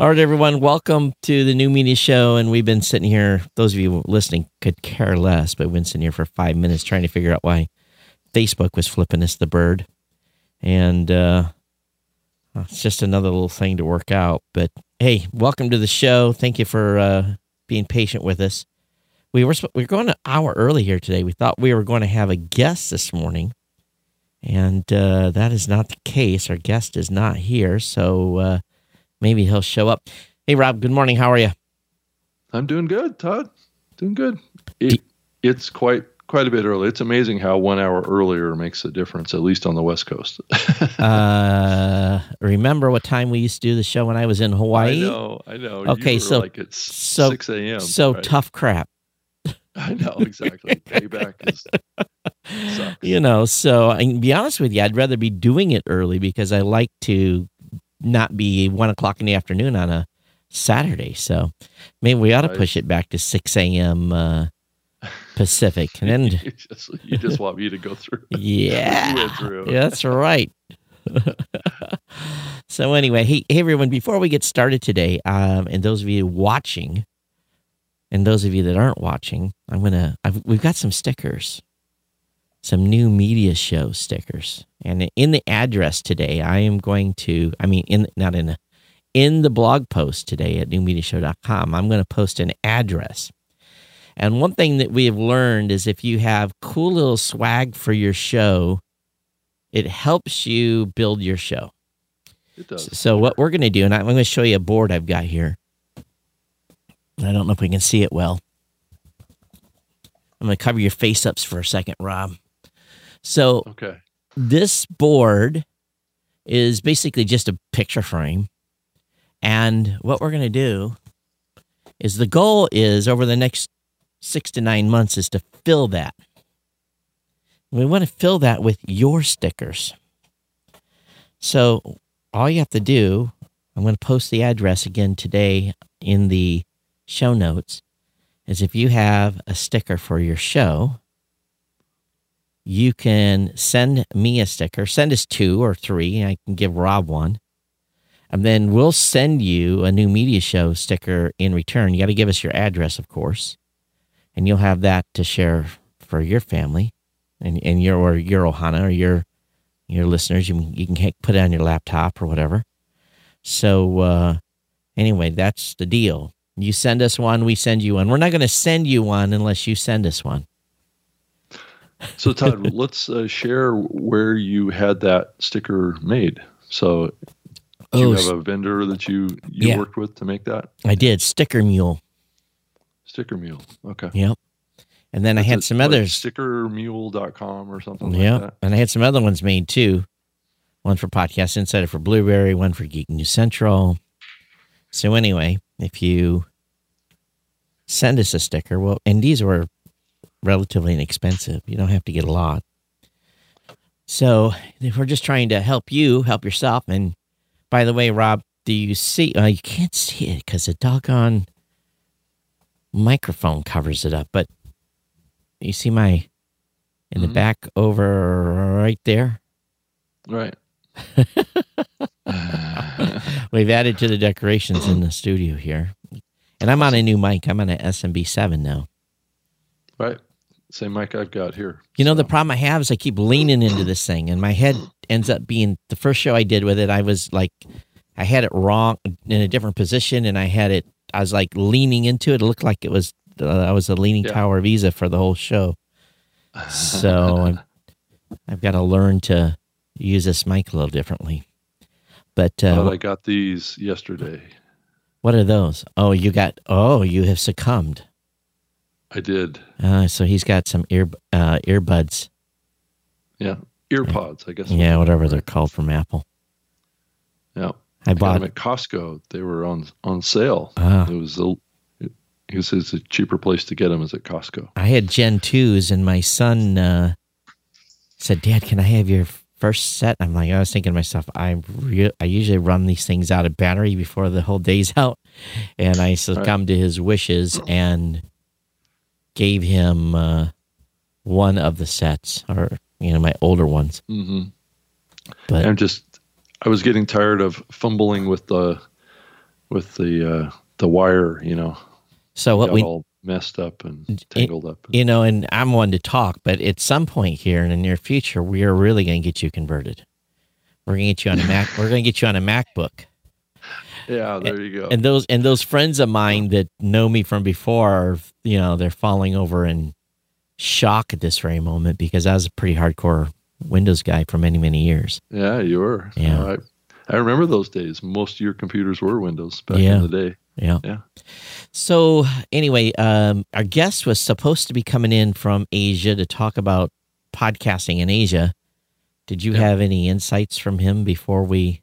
All right, everyone, welcome to the new media show. And we've been sitting here, those of you listening could care less, but we've been sitting here for five minutes trying to figure out why Facebook was flipping us the bird. And uh, it's just another little thing to work out. But hey, welcome to the show. Thank you for uh, being patient with us. We were we were going an hour early here today. We thought we were going to have a guest this morning, and uh, that is not the case. Our guest is not here, so uh, maybe he'll show up. Hey, Rob. Good morning. How are you? I'm doing good, Todd. Doing good. It, it's quite quite a bit early. It's amazing how one hour earlier makes a difference, at least on the West Coast. uh, remember what time we used to do the show when I was in Hawaii? I know, I know. Okay, so like it's so, six a.m. So right? tough crap. I know exactly. Payback is. Sucks. You know, so I can be honest with you, I'd rather be doing it early because I like to not be one o'clock in the afternoon on a Saturday. So maybe we ought to push it back to six a.m. Uh, Pacific, and then you just, you just want me to go through. Yeah, through. yeah that's right. so anyway, hey, hey everyone! Before we get started today, um, and those of you watching, and those of you that aren't watching, I'm gonna. I've, we've got some stickers, some new media show stickers, and in the address today, I am going to. I mean, in not in a, in the blog post today at newmediashow.com, I'm going to post an address. And one thing that we have learned is if you have cool little swag for your show, it helps you build your show. It does. So what we're going to do, and I'm going to show you a board I've got here. I don't know if we can see it well. I'm going to cover your face ups for a second, Rob. So, okay. This board is basically just a picture frame. And what we're going to do is the goal is over the next six to nine months is to fill that. We want to fill that with your stickers. So all you have to do, I'm going to post the address again today in the show notes is if you have a sticker for your show, you can send me a sticker. Send us two or three. I can give Rob one. And then we'll send you a new media show sticker in return. You got to give us your address, of course. And you'll have that to share for your family and, and your or your Ohana or your your listeners. You, you can put it on your laptop or whatever. So uh, anyway, that's the deal. You send us one, we send you one. We're not going to send you one unless you send us one. So, Todd, let's uh, share where you had that sticker made. So, do you oh, have a vendor that you, you yeah. worked with to make that? I did. Sticker Mule. Sticker Mule. Okay. Yep. And then That's I had some others. Stickermule.com or something yep. like that. Yeah. And I had some other ones made too. One for Podcast Insider for Blubrry, one for Geek News Central. So, anyway, if you send us a sticker. Well, and these were relatively inexpensive. You don't have to get a lot. So if we're just trying to help you help yourself. And by the way, Rob, do you see? Uh, you can't see it because the doggone microphone covers it up. But you see my in mm-hmm. the back over right there. Right. We've added to the decorations in the studio here. And I'm on a new mic. I'm on an SM7B now. Right. Same mic I've got here. You know, the problem I have is I keep leaning into this thing, and my head ends up being the first show I did with it. I was like, I had it wrong in a different position, and I had it, I was like leaning into it. It looked like it was, uh, I was a leaning yeah. tower Pisa for the whole show. So i I've got to learn to use this mic a little differently. But uh, I got these yesterday. What are those? Oh, you got. Oh, you have succumbed. I did. Uh, so he's got some ear uh, earbuds. Yeah, earpods. I guess. Yeah, whatever they're called from Apple. Yeah, I, I bought them at Costco. They were on on sale. Ah. It was a. He says a cheaper place to get them is at Costco. I had Gen twos, and my son uh, said, "Dad, can I have your first set, I'm like, I was thinking to myself, I re- I usually run these things out of battery before the whole day's out, and I succumbed right. to his wishes and gave him uh, one of the sets, or you know, my older ones. Mm-hmm. But I'm just, I was getting tired of fumbling with the with the uh, the wire, you know. So what we all messed up and tangled up. You know, and I'm one to talk, but at some point here in the near future, we are really going to get you converted. We're going to get you on a Mac. We're going to get you on a MacBook. Yeah, there you go. And those and those friends of mine that know me from before, are, you know, they're falling over in shock at this very moment because I was a pretty hardcore Windows guy for many many years. Yeah, you were. Yeah, I, I remember those days. Most of your computers were Windows back yeah. in the day. Yeah. Yeah. So anyway, um, our guest was supposed to be coming in from Asia to talk about podcasting in Asia. Did you yeah. have any insights from him before we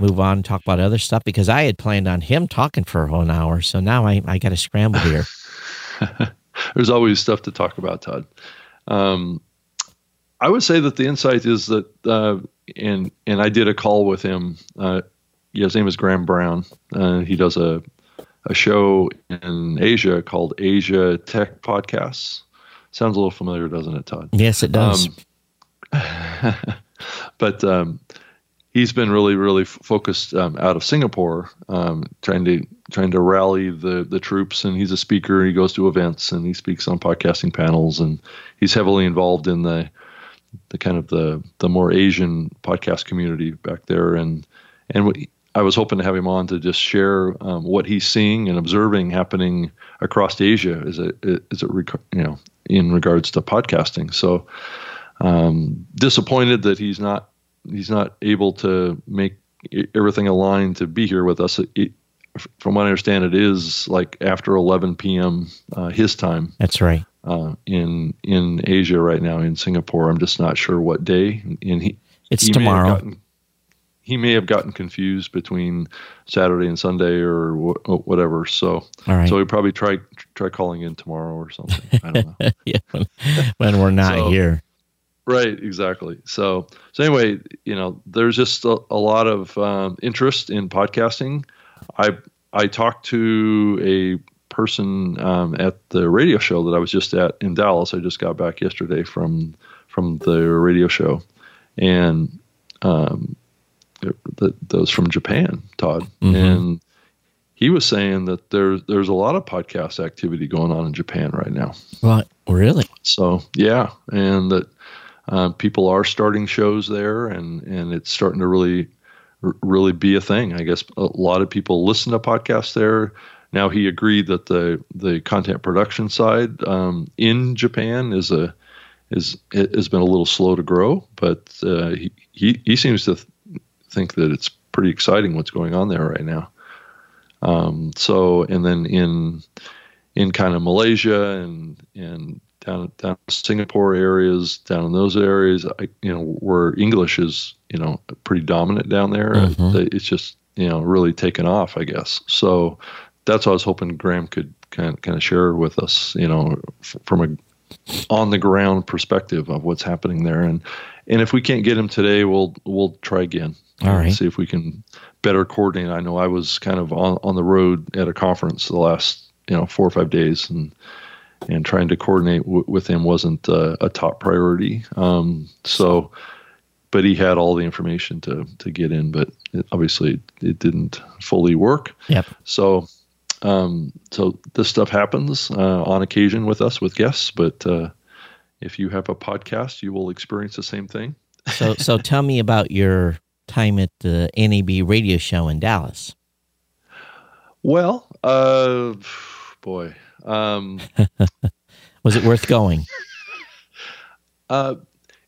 move on and talk about other stuff? Because I had planned on him talking for an hour, so now I, I got to scramble here. There's always stuff to talk about, Todd. Um, I would say that the insight is that, uh, and and I did a call with him. Uh, yeah, his name is Graham Brown. Uh, he does a a show in Asia called Asia Tech Podcasts. Sounds a little familiar, doesn't it, Todd? Yes, it does. Um, but um, he's been really, really f- focused um, out of Singapore, um, trying to trying to rally the the troops. And he's a speaker. He goes to events and he speaks on podcasting panels. And he's heavily involved in the the kind of the the more Asian podcast community back there. And and we, I was hoping to have him on to just share um, what he's seeing and observing happening across Asia as it it you know in regards to podcasting. So um, disappointed that he's not he's not able to make everything aligned to be here with us. It, it, from what I understand, it is like after 11 p.m. Uh, his time. That's right. Uh, in in Asia right now in Singapore. I'm just not sure what day. And he it's he tomorrow. Gotten, he may have gotten confused between Saturday and Sunday or wh- whatever. So, so he probably try try calling in tomorrow or something. I don't know. yeah, when, when, we're not so, here. Right, exactly. So, so anyway, you know, there's just a, a lot of um, interest in podcasting. I I talked to a person um, at the radio show that I was just at in Dallas. I just got back yesterday from from the radio show, and um, that, that was from Japan, Todd, mm-hmm. and he was saying that there's there's a lot of podcast activity going on in Japan right now. Right, really? So yeah, and that uh, people are starting shows there, and and it's starting to really really be a thing. I guess a lot of people listen to podcasts there. Now he agreed that the the content production side um, in Japan is a is has been a little slow to grow, but uh, he, he he seems to think that it's pretty exciting what's going on there right now. Um, so, and then in in kind of Malaysia and and down down Singapore areas, down in those areas, I, you know, where English is, you know, pretty dominant down there. Mm-hmm. It's just you know really taken off, I guess. So that's what I was hoping Graham could kind of, kind of share with us, you know, from a on the ground perspective of what's happening there. And and if we can't get him today, we'll we'll try again. All right. See if we can better coordinate. I know I was kind of on, on the road at a conference the last you know four or five days, and and trying to coordinate w- with him wasn't uh, a top priority. Um, so, but he had all the information to to get in, but it, obviously it didn't fully work. Yep. So. Um, so this stuff happens uh, on occasion with us with guests, but uh, if you have a podcast, you will experience the same thing. so, so tell me about your time at the NAB radio show in Dallas? Well, uh, boy, um, was it worth going? uh,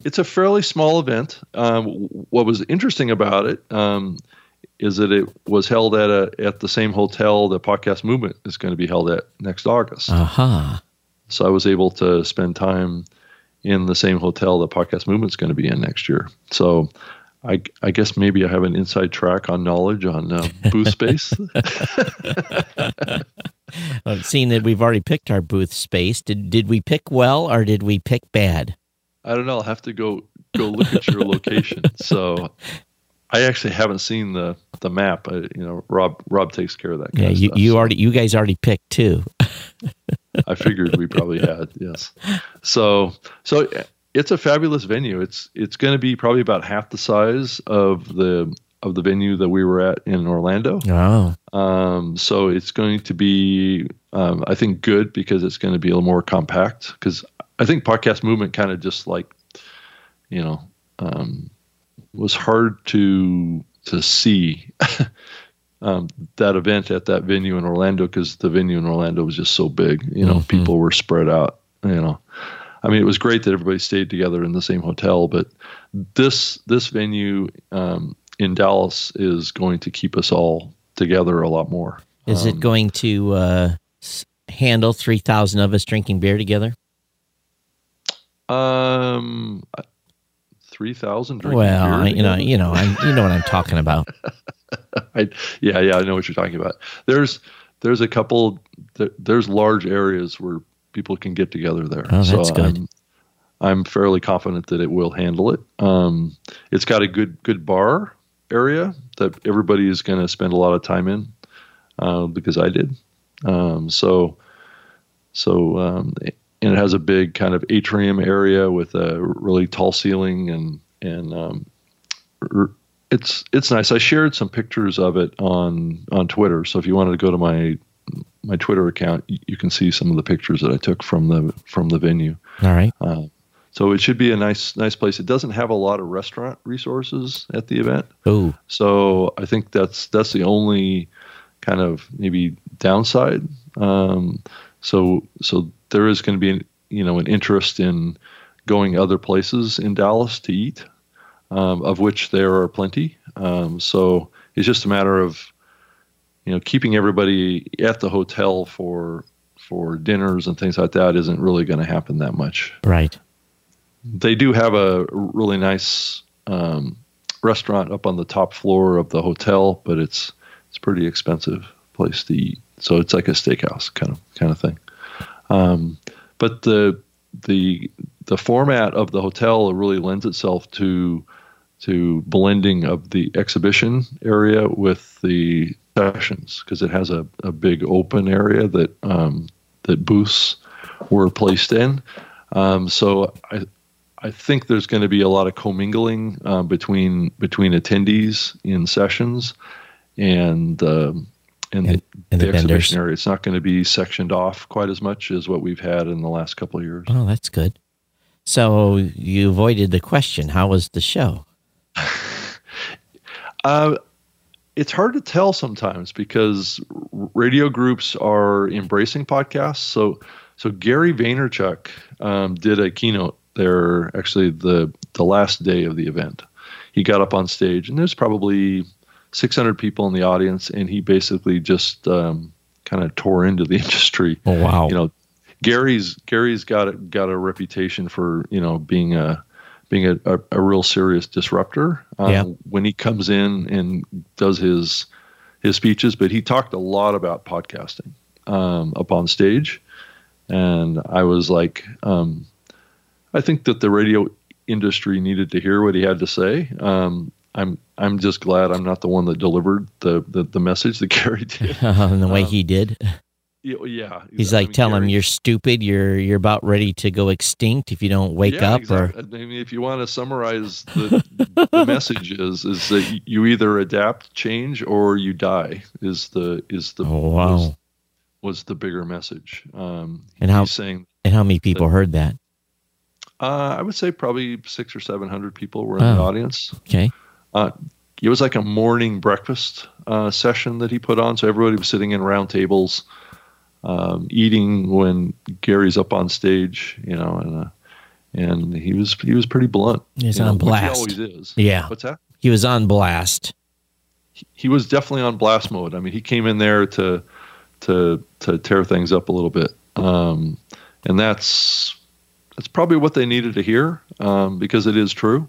it's a fairly small event. Um, what was interesting about it um, is that it was held at a at the same hotel the podcast movement is going to be held at next August. Uh-huh. So I was able to spend time in the same hotel the podcast movement is going to be in next year. So I, I, guess maybe I have an inside track on knowledge on uh, booth space. I've seen that we've already picked our booth space. Did did we pick well or did we pick bad? I don't know. I'll have to go go look at your location. So I actually haven't seen the the map. I, you know, Rob Rob takes care of that. yeah, you, stuff, you so. already you guys already picked too. I figured we probably had yes. So so it's a fabulous venue. It's it's going to be probably about half the size of the of the venue that we were at in Orlando. Oh, Um, so it's going to be, um, I think, good because it's going to be a little more compact. Because I think podcast movement kind of just like, you know, um, was hard to to see um, that event at that venue in Orlando because the venue in Orlando was just so big. You know, Mhm. people were spread out. You know, I mean, it was great that everybody stayed together in the same hotel, but this this venue um, in Dallas is going to keep us all together a lot more. is it Um, going to uh, handle three thousand of us drinking beer together? Um, three thousand. Well, I, you know, you know, I, you know what I'm talking about. I, yeah, yeah, I know what you're talking about. There's there's a couple. There, there's large areas where people can get together there. Oh, that's good. I'm, I'm fairly confident that it will handle it. Um, it's got a good good bar area that everybody is going to spend a lot of time in uh, because I did. Um, so so um, and it has a big kind of atrium area with a really tall ceiling and and um, it's it's nice. I shared some pictures of it on on Twitter. So if you wanted to go to my my Twitter account, you can see some of the pictures that I took from the from the venue. All right. Uh, so it should be a nice nice place. It doesn't have a lot of restaurant resources at the event, Oh, so I think that's that's the only kind of maybe downside. Um, so so there is going to be you know an interest in going other places in Dallas to eat, um, of which there are plenty. Um, so it's just a matter of you know keeping everybody at the hotel for for dinners and things like that isn't really going to happen that much right. they do have a really nice um, restaurant up on the top floor of the hotel, but it's it's pretty expensive place to eat. So it's like a steakhouse kind of kind of thing. Um, but the the the format of the hotel really lends itself to to blending of the exhibition area with the sessions because it has a, a big open area that um, that booths were placed in. Um, so I I think there's going to be a lot of commingling um, between between attendees in sessions and um, and, And- the, and the, the exhibition area. It's not going to be sectioned off quite as much as what we've had in the last couple of years. Oh, that's good. So you avoided the question. How was the show? Uh, it's hard to tell sometimes because radio groups are embracing podcasts. So, so Gary Vaynerchuk um, did a keynote there. Actually, the the last day of the event, he got up on stage, and there's probably 600 people in the audience, and he basically just um, kind of tore into the industry Oh, wow. you know, Gary's Gary's got a, got a reputation for you know being a being a, a, a real serious disruptor. Um, Yeah. When he comes in and does his his speeches, but he talked a lot about podcasting um, up on stage, and I was like, um, I think that the radio industry needed to hear what he had to say. Um, I'm I'm just glad I'm not the one that delivered the the, the message that Gary did. and the way Um, he did. Yeah. He's I like, mean, tell him you're stupid. You're you're about ready to go extinct if you don't wake yeah, up. exactly. I mean, if you want to summarize the, the message is is that you either adapt, change, or you die. Is the is the oh wow. was, was the bigger message. Um, And how- saying, and how many people heard that? uh, I would say probably six or seven hundred people were in the Oh. audience. Okay. It was like a morning breakfast uh, session that he put on, so everybody was sitting in round tables, um, eating when Gary's up on stage. You know, and uh, and he was he was pretty blunt. He's you know, on he blast. always is. Yeah. What's that? He was on blast. he was definitely on blast mode. I mean, he came in there to to to tear things up a little bit, um, and that's that's probably what they needed to hear um, because it is true.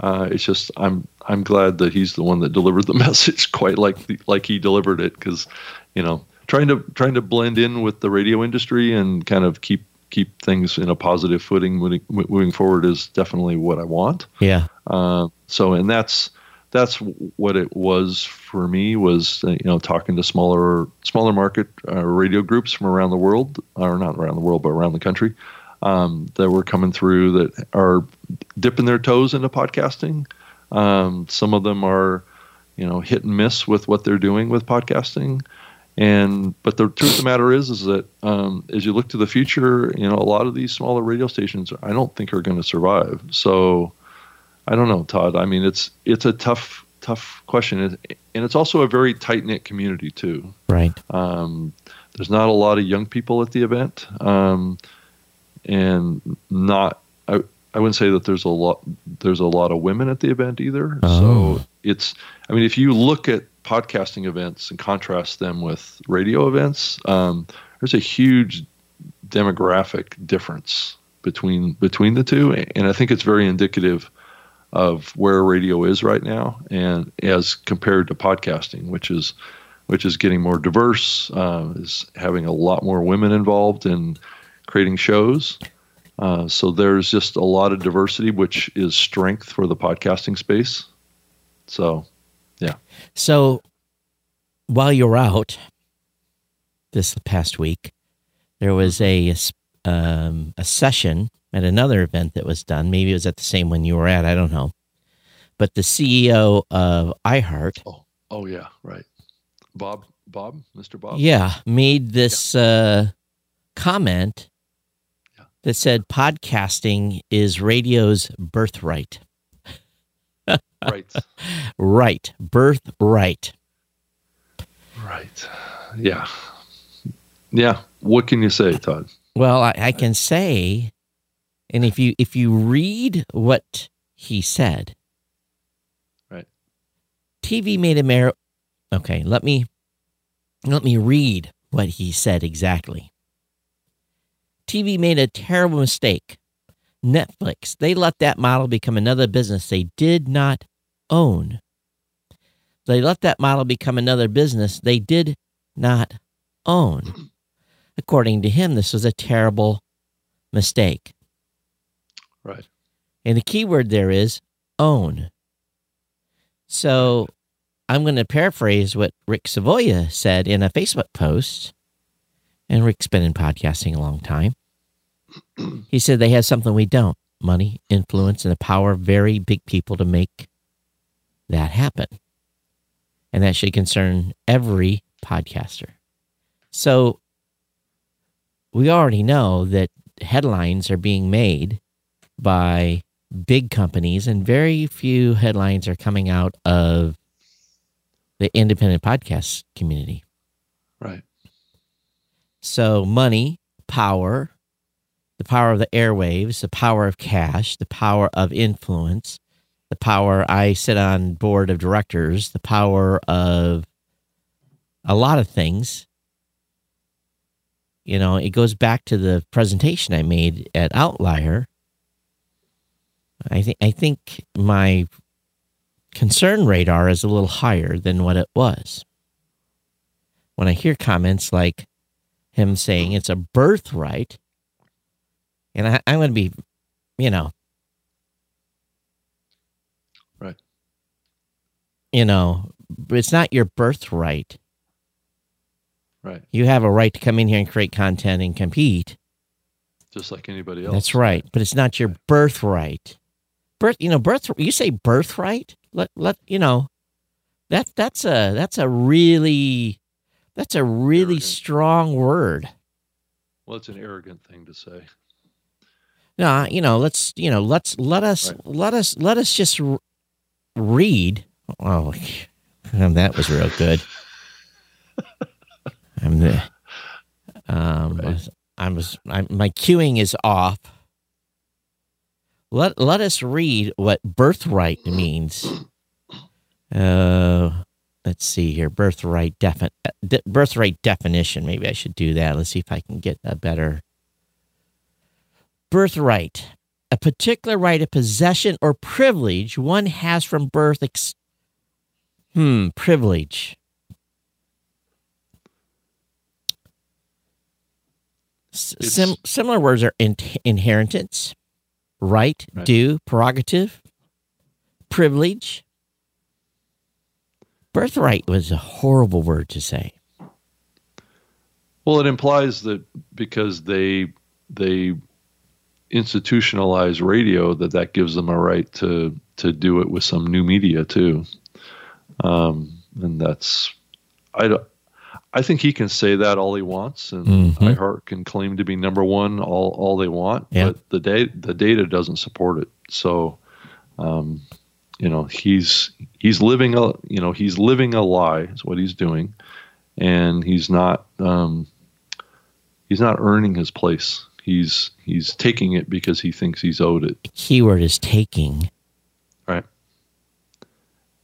Uh, it's just I'm I'm glad that he's the one that delivered the message quite like the, like he delivered it because you know trying to trying to blend in with the radio industry and kind of keep keep things in a positive footing moving, moving forward is definitely what I want. Yeah. Uh, so, and that's that's what it was for me was uh, you know talking to smaller smaller market uh, radio groups from around the world, or not around the world, but around the country um, that were coming through that are dipping their toes into podcasting. Um, some of them are you know hit and miss with what they're doing with podcasting. And but the truth of the matter is, is that um, as you look to the future, you know, a lot of these smaller radio stations, I don't think are going to survive. So, I don't know, Todd. I mean, it's it's a tough tough question, and it's also a very tight knit community too. Right. Um, there's not a lot of young people at the event, um, and not. I, I wouldn't say that there's a lot. There's a lot of women at the event either. Oh. So it's. I mean, if you look at podcasting events and contrast them with radio events, um, there's a huge demographic difference between between the two, and I think it's very indicative of where radio is right now, and as compared to podcasting, which is which is getting more diverse, uh, is having a lot more women involved in creating shows. Uh, so there's just a lot of diversity, which is strength for the podcasting space. So yeah. So while you were out this past week, there was a um, a session at another event that was done. Maybe it was at the same one you were at. I don't know. But the CEO of iHeart. Oh, oh yeah, right. Bob, Bob, Mr. Bob. Yeah, made this yeah. uh, comment yeah. that said podcasting is radio's birthright. Right. Right. Birthright. Right. Yeah. Yeah. What can you say, Todd? Well, I, I can say, and if you if you read what he said, right? TV made America. Okay, let me let me read what he said exactly. TV made a terrible mistake. Netflix, they let that model become another business they did not own. They let that model become another business they did not own. According to him, this was a terrible mistake. Right. And the key word there is own. So I'm going to paraphrase what Rick Savoya said in a Facebook post. And Rick's been in podcasting a long time. he said they have something we don't money, influence, and the power of very big people to make that happen. And that should concern every podcaster. So we already know that headlines are being made by big companies, and very few headlines are coming out of the independent podcast community. Right. So, money, power, the power of the airwaves, the power of cash, the power of influence, the power I sit on board of directors, the power of a lot of things. You know, it goes back to the presentation I made at Outlier. I think I think my concern radar is a little higher than what it was. When I hear comments like him saying it's a birthright, and I, I'm going to be, you know, right. You know, it's not your birthright. Right. You have a right to come in here and create content and compete. Just like anybody else. That's right. But it's not your birthright. Birth, you know, birth. You say birthright. Let let you know. That that's a that's a really that's a really arrogant. strong word. Well, it's an arrogant thing to say. No, you know, let's you know, let's let us right. let us let us just read. Oh, that was real good. I'm the um, right. I was I, my queuing is off. Let let us read what birthright means. Uh, let's see here. Birthright defi- de- birthright definition. Maybe I should do that. Let's see if I can get a better birthright. A particular right of possession or privilege one has from birth. Ex- hmm, privilege. Sim- similar words are in- inheritance, right, right, due, prerogative, privilege. Birthright was a horrible word to say. Well, it implies that because they they institutionalize radio, that that gives them a right to to do it with some new media too. um, and that's I don't. I think he can say that all he wants, and Mhm. iHeart can claim to be number one all all they want, Yeah. but the data the data doesn't support it. So, um, you know, he's he's living a you know he's living a lie is what he's doing, and he's not um, he's not earning his place. He's he's taking it because he thinks he's owed it, Keyword is taking. right?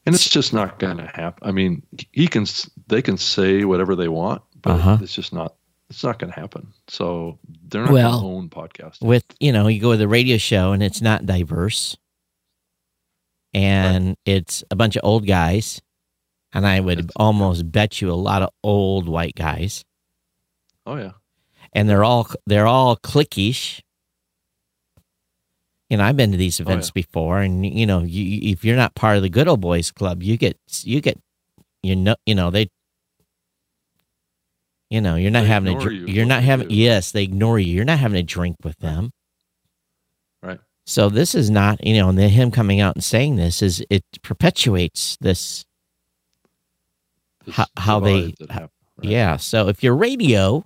And it's just not going to happen. I mean, he can they can say whatever they want, but Uh-huh. it's just not it's not going to happen. So they're not Well, going to own podcast. with you know you go with a radio show and it's not diverse and it's a bunch of old guys and i would That's- almost bet you a lot of old white guys Oh yeah, and they're all they're all cliquish you know i've been to these Oh, events before and you know you, if you're not part of the good old boys club you get you get you know you know they you know you're not They having a dr- you, you're not having yes they ignore you you're not having a drink with them right. so this is not, you know, and then him coming out and saying this is it perpetuates this. This How- how they- divide that happened, right? Yeah. So if you're radio,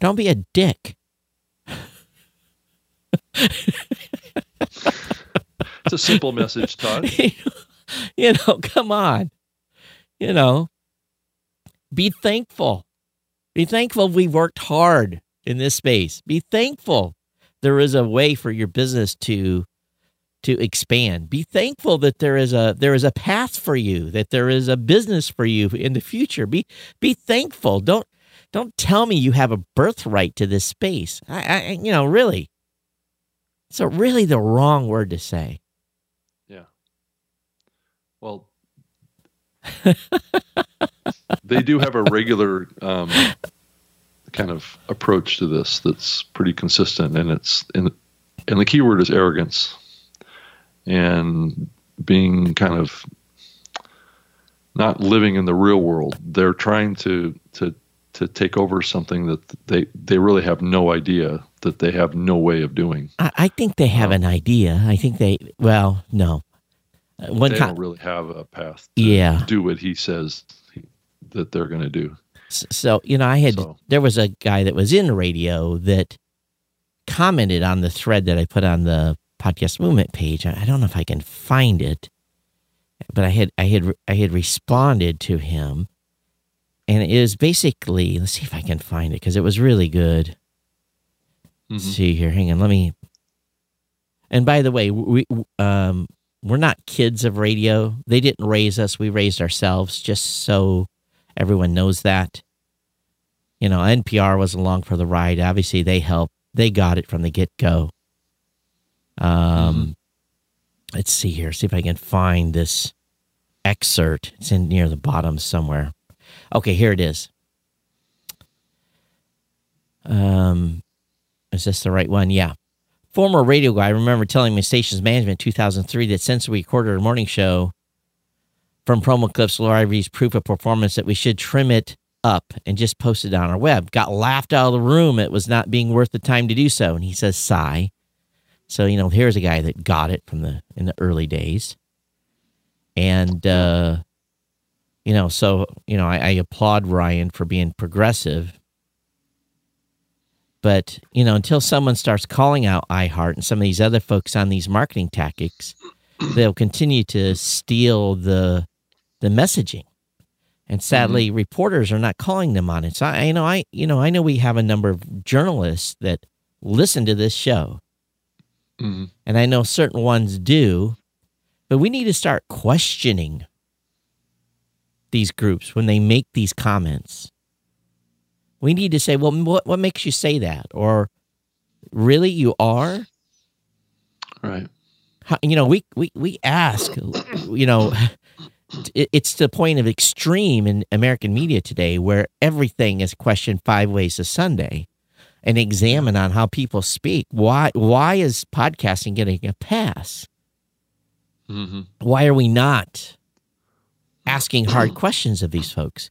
don't be a dick. It's a simple message, Todd. you know, come on. You know, be thankful. Be thankful we worked hard in this space. Be thankful there is a way for your business to to expand. Be thankful that there is a there is a path for you, that there is a business for you in the future. Be be thankful. Don't don't tell me you have a birthright to this space. I, I you know, really. It's a really the wrong word to say. Yeah. Well, they do have a regular um, kind of approach to this that's pretty consistent, and it's and and the key word is arrogance, and being kind of not living in the real world. They're trying to to to take over something that they they really have no idea that they have no way of doing. I, I think they have Um, an idea. I think they, well, no. Uh, One they con- don't really have a path to Yeah. do what he says he, that they're going to do. So, you know, I had, So- there was a guy that was in radio that commented on the thread that I put on the podcast movement page. I I don't know if I can find it, but I had, I had, I had responded to him and it is basically, let's see if I can find it because it was really good. Mhm. see here. Hang on. Let me. And by the way, we um we're not kids of radio. They didn't raise us. We raised ourselves. Just so everyone knows that. You know, NPR was along for the ride. Obviously, they helped. They got it from the get go. Um, let's see here. See if I can find this excerpt. It's in near the bottom somewhere. Okay, here it is. Um, is this the right one? Yeah. Former radio guy, I remember telling my station's management in 2003 that since we recorded our morning show from promo clips, Laura Ivory's proof of performance, that we should trim it up and just post it on our web. Got laughed out of the room. It was not being worth the time to do so. And he says, sigh. So, you know, here's a guy that got it from the in the early days. And uh, you know, so you know, I, I applaud Ryan for being progressive but you know, until someone starts calling out iHeart and some of these other folks on these marketing tactics, they'll continue to steal the the messaging. And sadly, reporters are not calling them on it. So I, you know, I you know, I know we have a number of journalists that listen to this show, Mhm. and I know certain ones do, but we need to start questioning these groups when they make these comments. We need to say, well, what what makes you say that? Or really, you are? Right. How, you know, we we we ask, you know, it, it's the point of extreme in American media today, where everything is questioned five ways a Sunday, and examine on how people speak. Why why is podcasting getting a pass? hmm Why are we not asking hard questions of these folks?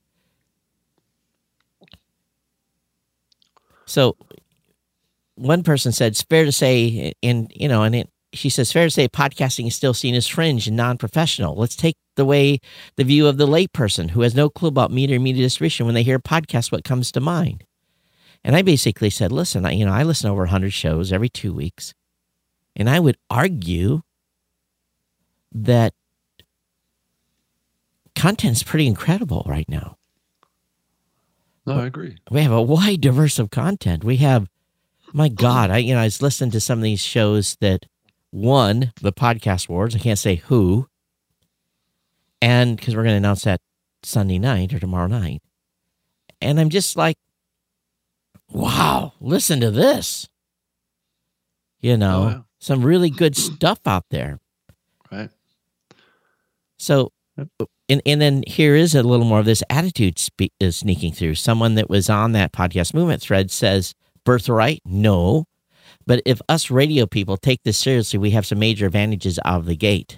So one person said it's fair to say and you know and it she says, fair to say podcasting is still seen as fringe and non professional. Let's take the way the view of the layperson who has no clue about media or media distribution when they hear podcast, what comes to mind? And I basically said, listen, I, you know, I listen over 100 shows every two weeks. And I would argue that content's pretty incredible right now. No, I agree. We have a wide diverse of content. We have, my oh. God, I you know I was listening to some of these shows that won the podcast awards. I can't say who, and because we're going to announce that Sunday night or tomorrow night, and I'm just like, wow, listen to this. You know, Oh, yeah. some really good stuff out there. Right. So, and and then here is a little more of this attitude spe- is sneaking through. Someone that was on that podcast movement thread says, "Birthright, no." But if us radio people take this seriously, we have some major advantages out of the gate.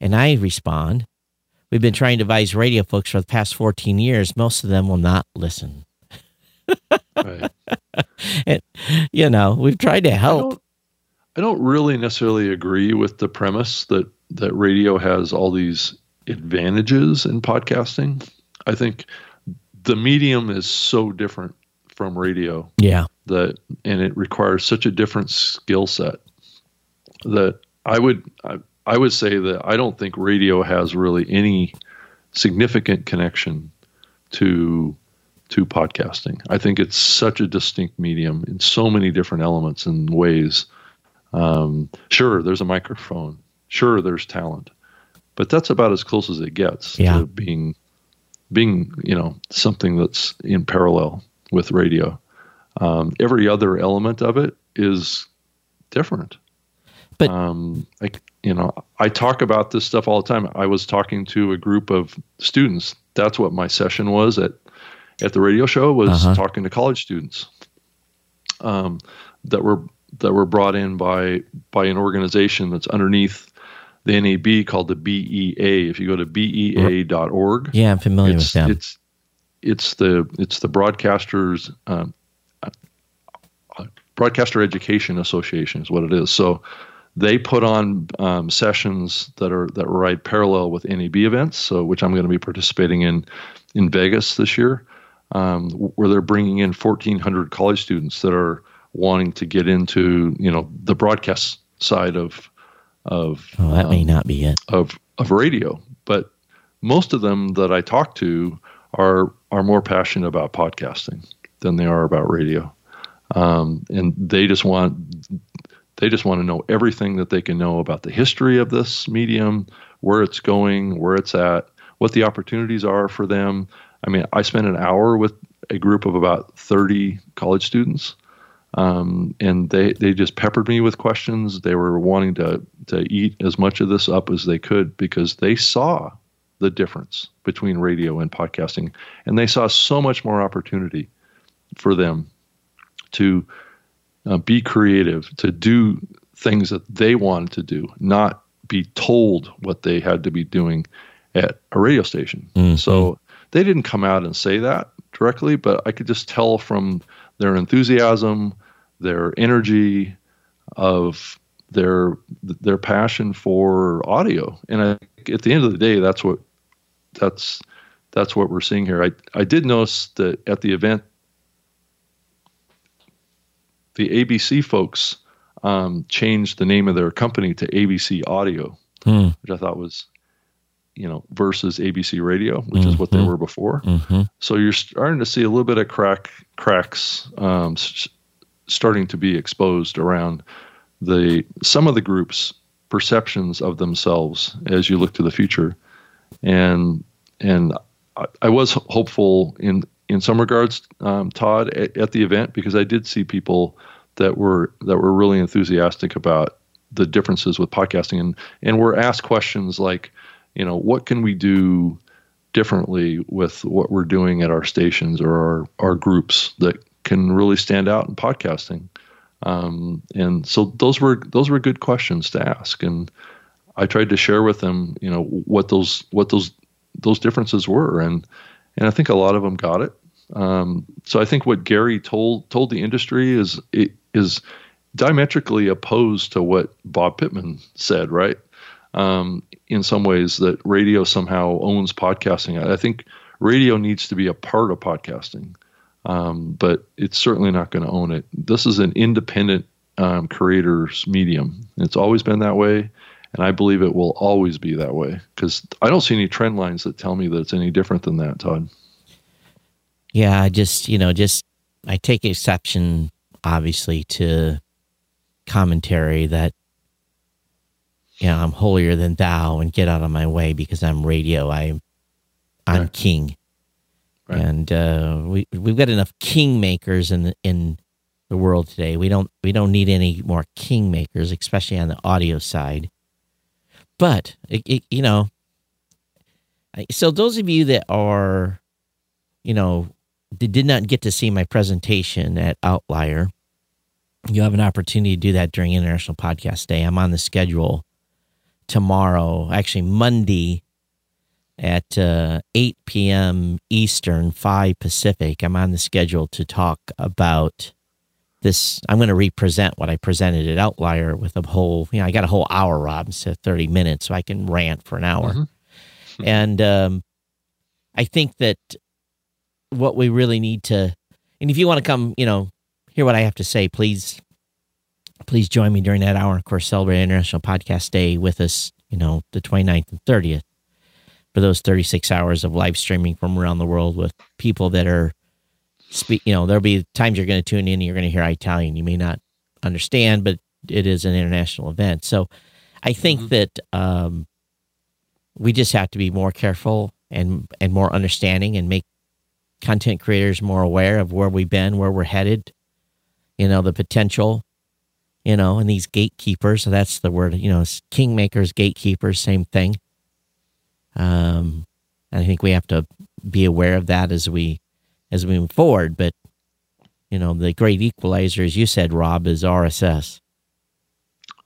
And I respond, We've been trying to advise radio folks for the past 14 years. Most of them will not listen. Right. And, you know, we've tried to I help. don't, I don't really necessarily agree with the premise that that radio has all these advantages in podcasting. I think the medium is so different from radio Yeah. that and it requires such a different skill set that I would I, I would say that I don't think radio has really any significant connection to to podcasting. I think it's such a distinct medium in so many different elements and ways. Um, sure, there's a microphone. Sure, there's talent, but that's about as close as it gets Yeah. to being being you know something that's in parallel with radio. Um, every other element of it is different. But- um, like you know, I talk about this stuff all the time. I was talking to a group of students. That's what my session was at at the radio show was Uh-huh. talking to college students um, that were that were brought in by by an organization that's underneath the NAB called the BEA. If you go to bea.org, Yeah, I'm familiar it's with them. it's it's the it's the broadcasters um, uh, broadcaster education association is what it is so they put on um, sessions that are that ride parallel with NAB events so which I'm going to be participating in in Vegas this year um, where they're bringing in 1400 college students that are wanting to get into you know the broadcast side of of oh, that may um, not be it. of of radio, but most of them that I talk to are are more passionate about podcasting than they are about radio, um, and they just want they just want to know everything that they can know about the history of this medium, where it's going, where it's at, what the opportunities are for them. I mean, I spent an hour with a group of about thirty college students um, and they they just peppered me with questions. They were wanting to to eat as much of this up as they could because they saw the difference between radio and podcasting, and they saw so much more opportunity for them to uh, be creative, to do things that they wanted to do, not be told what they had to be doing at a radio station. Mhm. So they didn't come out and say that directly, but I could just tell from their enthusiasm, their energy, of their their passion for audio. And I, at the end of the day, that's what that's that's what we're seeing here. I I did notice that at the event, the ABC folks um, changed the name of their company to ABC Audio, Hmm. which I thought was, you know, versus ABC Radio, which is what they Mhm. were before. hmm So you're starting to see a little bit of crack cracks um, s- starting to be exposed around the some of the groups' perceptions of themselves as you look to the future, and and I, I was hopeful in in some regards, um, Todd, at, at the event because I did see people that were that were really enthusiastic about the differences with podcasting and and were asked questions like, you know, what can we do differently with what we're doing at our stations or our, our groups that can really stand out in podcasting. Um, and so those were those were good questions to ask, and I tried to share with them, you know, what those what those those differences were, and and I think a lot of them got it. Um, so I think what Gary told told the industry is is diametrically opposed to what Bob Pittman said, right? Um, in some ways, that radio somehow owns podcasting. I think radio needs to be a part of podcasting, um, but it's certainly not going to own it. This is an independent um, creator's medium. It's always been that way, and I believe it will always be that way because I don't see any trend lines that tell me that it's any different than that, Todd. Yeah, I just you know just I take exception, obviously, to commentary that you know I'm holier than thou and get out of my way because I'm radio. I I'm right. king, right. and uh, we we've got enough kingmakers in the, in the world today. We don't we don't need any more kingmakers, especially on the audio side. But it, it, you know, so those of you that are, you know, did not get to see my presentation at Outlier, you have an opportunity to do that during International Podcast Day. I'm on the schedule tomorrow, actually Monday at uh, 8 p.m. Eastern, 5 Pacific. I'm on the schedule to talk about this. I'm going to represent what I presented at Outlier with a whole, you know, I got a whole hour, Rob, instead of 30 minutes, so I can rant for an hour. Mm-hmm. and um, I think that what we really need to, and if you want to come, you know, hear what I have to say, please, please join me during that hour. Of course, celebrate International Podcast Day with us, you know, the 29th and 30th for those 36 hours of live streaming from around the world with people that are speak, you know, there'll be times you're going to tune in and you're going to hear Italian. You may not understand, but it is an international event. So I think mm-hmm. that um, we just have to be more careful and and more understanding and make content creators more aware of where we've been, where we're headed, you know, the potential, you know, and these gatekeepers. So that's the word, you know, kingmakers, gatekeepers, same thing. Um, I think we have to be aware of that as we as we move forward. But you know, the great equalizer, as you said, Rob, is RSS.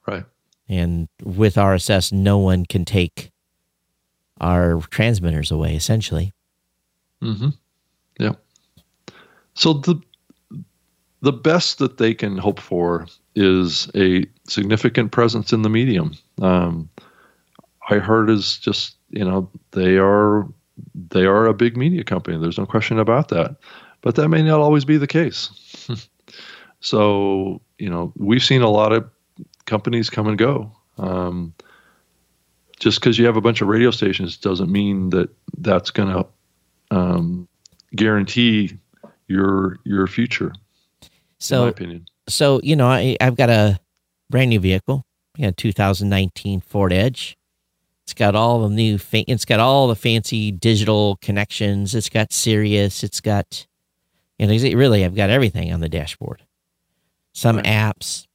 Right. And with RSS, no one can take our transmitters away, essentially. Mm-hmm. Yeah. So the the best that they can hope for is a significant presence in the medium. Um, iHeart is just you know they are they are a big media company. There's no question about that, but that may not always be the case. so you know we've seen a lot of companies come and go. Um, just because you have a bunch of radio stations doesn't mean that that's going to um, guarantee your your future. So, my opinion. So you know, I, I've got a brand new vehicle, yeah, 2019 Ford Edge. It's got all the new, fa- it's got all the fancy digital connections. It's got Sirius. It's got, you know, really, I've got everything on the dashboard. Some right. apps,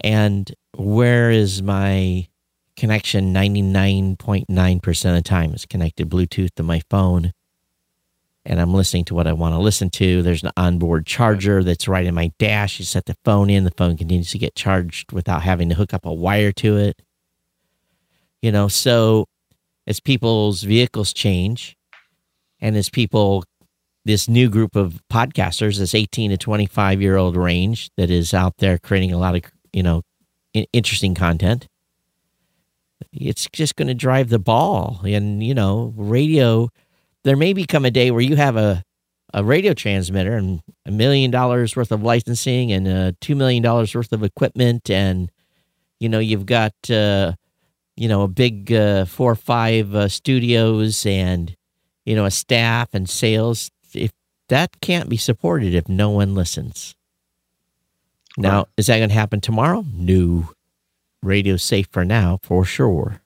and where is my connection? Ninety nine point nine percent of the time, it's connected Bluetooth to my phone and I'm listening to what I want to listen to. There's an onboard charger that's right in my dash. You set the phone in, the phone continues to get charged without having to hook up a wire to it. You know, so as people's vehicles change and as people, this new group of podcasters, this 18 to 25 year old range that is out there creating a lot of, you know, interesting content, it's just going to drive the ball. And, you know, radio there may become a day where you have a, a radio transmitter and a million dollars worth of licensing and uh, two million dollars worth of equipment and you know you've got uh, you know a big uh, four or five uh, studios and you know a staff and sales if that can't be supported if no one listens now right. is that going to happen tomorrow no Radio safe for now for sure